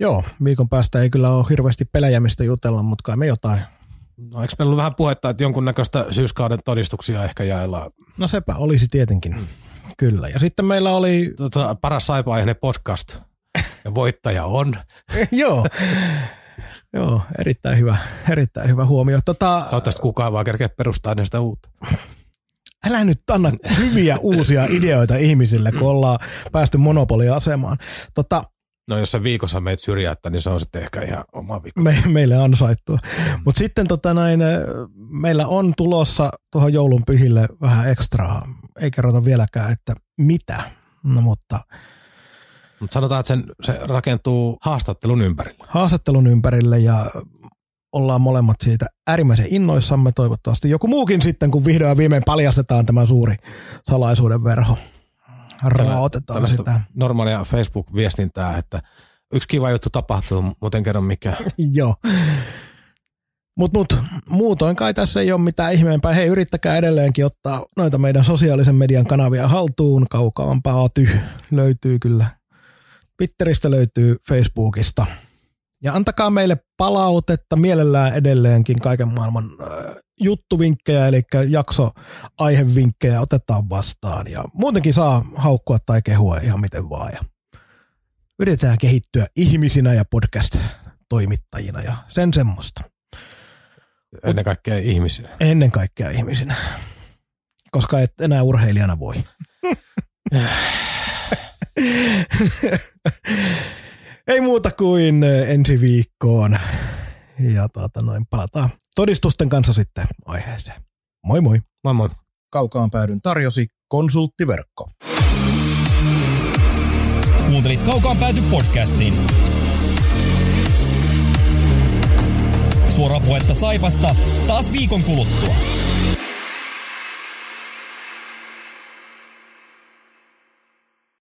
Joo, viikon päästä ei kyllä ole hirveästi pelejä, mistä jutella, mutta kai me jotain. No eikö meillä ollut vähän puhetta, että jonkunnäköistä syyskauden todistuksia ehkä jaellaan? No sepä olisi tietenkin. Mm. Kyllä. Ja sitten meillä oli... Tota, paras saipa podcast. Ja voittaja on. <laughs> Joo. Joo, erittäin hyvä, erittäin hyvä huomio. Tota, Toivottavasti kukaan vaan kerkeä perustaa näistä uutta. Älä nyt anna hyviä uusia ideoita ihmisille, kun ollaan päästy monopoliasemaan. Tota, No jos se viikossa meitä syrjäyttä, niin se on sitten ehkä ihan oma viikko. Me, meille ansaittua. Mm. Mutta sitten tota näin, meillä on tulossa tuohon joulun pyhille vähän ekstraa. Ei kerrota vieläkään, että mitä. No mutta... Mutta sanotaan, että sen, se rakentuu haastattelun ympärille. Haastattelun ympärille ja ollaan molemmat siitä äärimmäisen innoissamme. Toivottavasti joku muukin sitten, kun vihdoin viimein paljastetaan tämä suuri salaisuuden verho raotetaan sitä. Normaalia Facebook-viestintää, että yksi kiva juttu tapahtuu, muuten kerro mikä. <laughs> Joo. Mutta mut, muutoin kai tässä ei ole mitään ihmeempää. Hei, yrittäkää edelleenkin ottaa noita meidän sosiaalisen median kanavia haltuun. Kaukaampaa ty löytyy kyllä. Twitteristä löytyy Facebookista. Ja antakaa meille palautetta mielellään edelleenkin kaiken maailman äh, juttuvinkkejä, eli jakso aihevinkkejä otetaan vastaan. Ja muutenkin saa haukkua tai kehua ihan miten vaan. Ja yritetään kehittyä ihmisinä ja podcast-toimittajina ja sen semmoista. Ennen kaikkea ihmisinä. Ennen kaikkea ihmisinä. Koska et enää urheilijana voi. <laughs> Ei muuta kuin ensi viikkoon. Ja tuota noin, palataan todistusten kanssa sitten aiheeseen. Moi moi. Moi moi. Kaukaan päädyn tarjosi konsulttiverkko. Kuuntelit Kaukaan pääty podcastin. Suora puhetta Saipasta taas viikon kuluttua.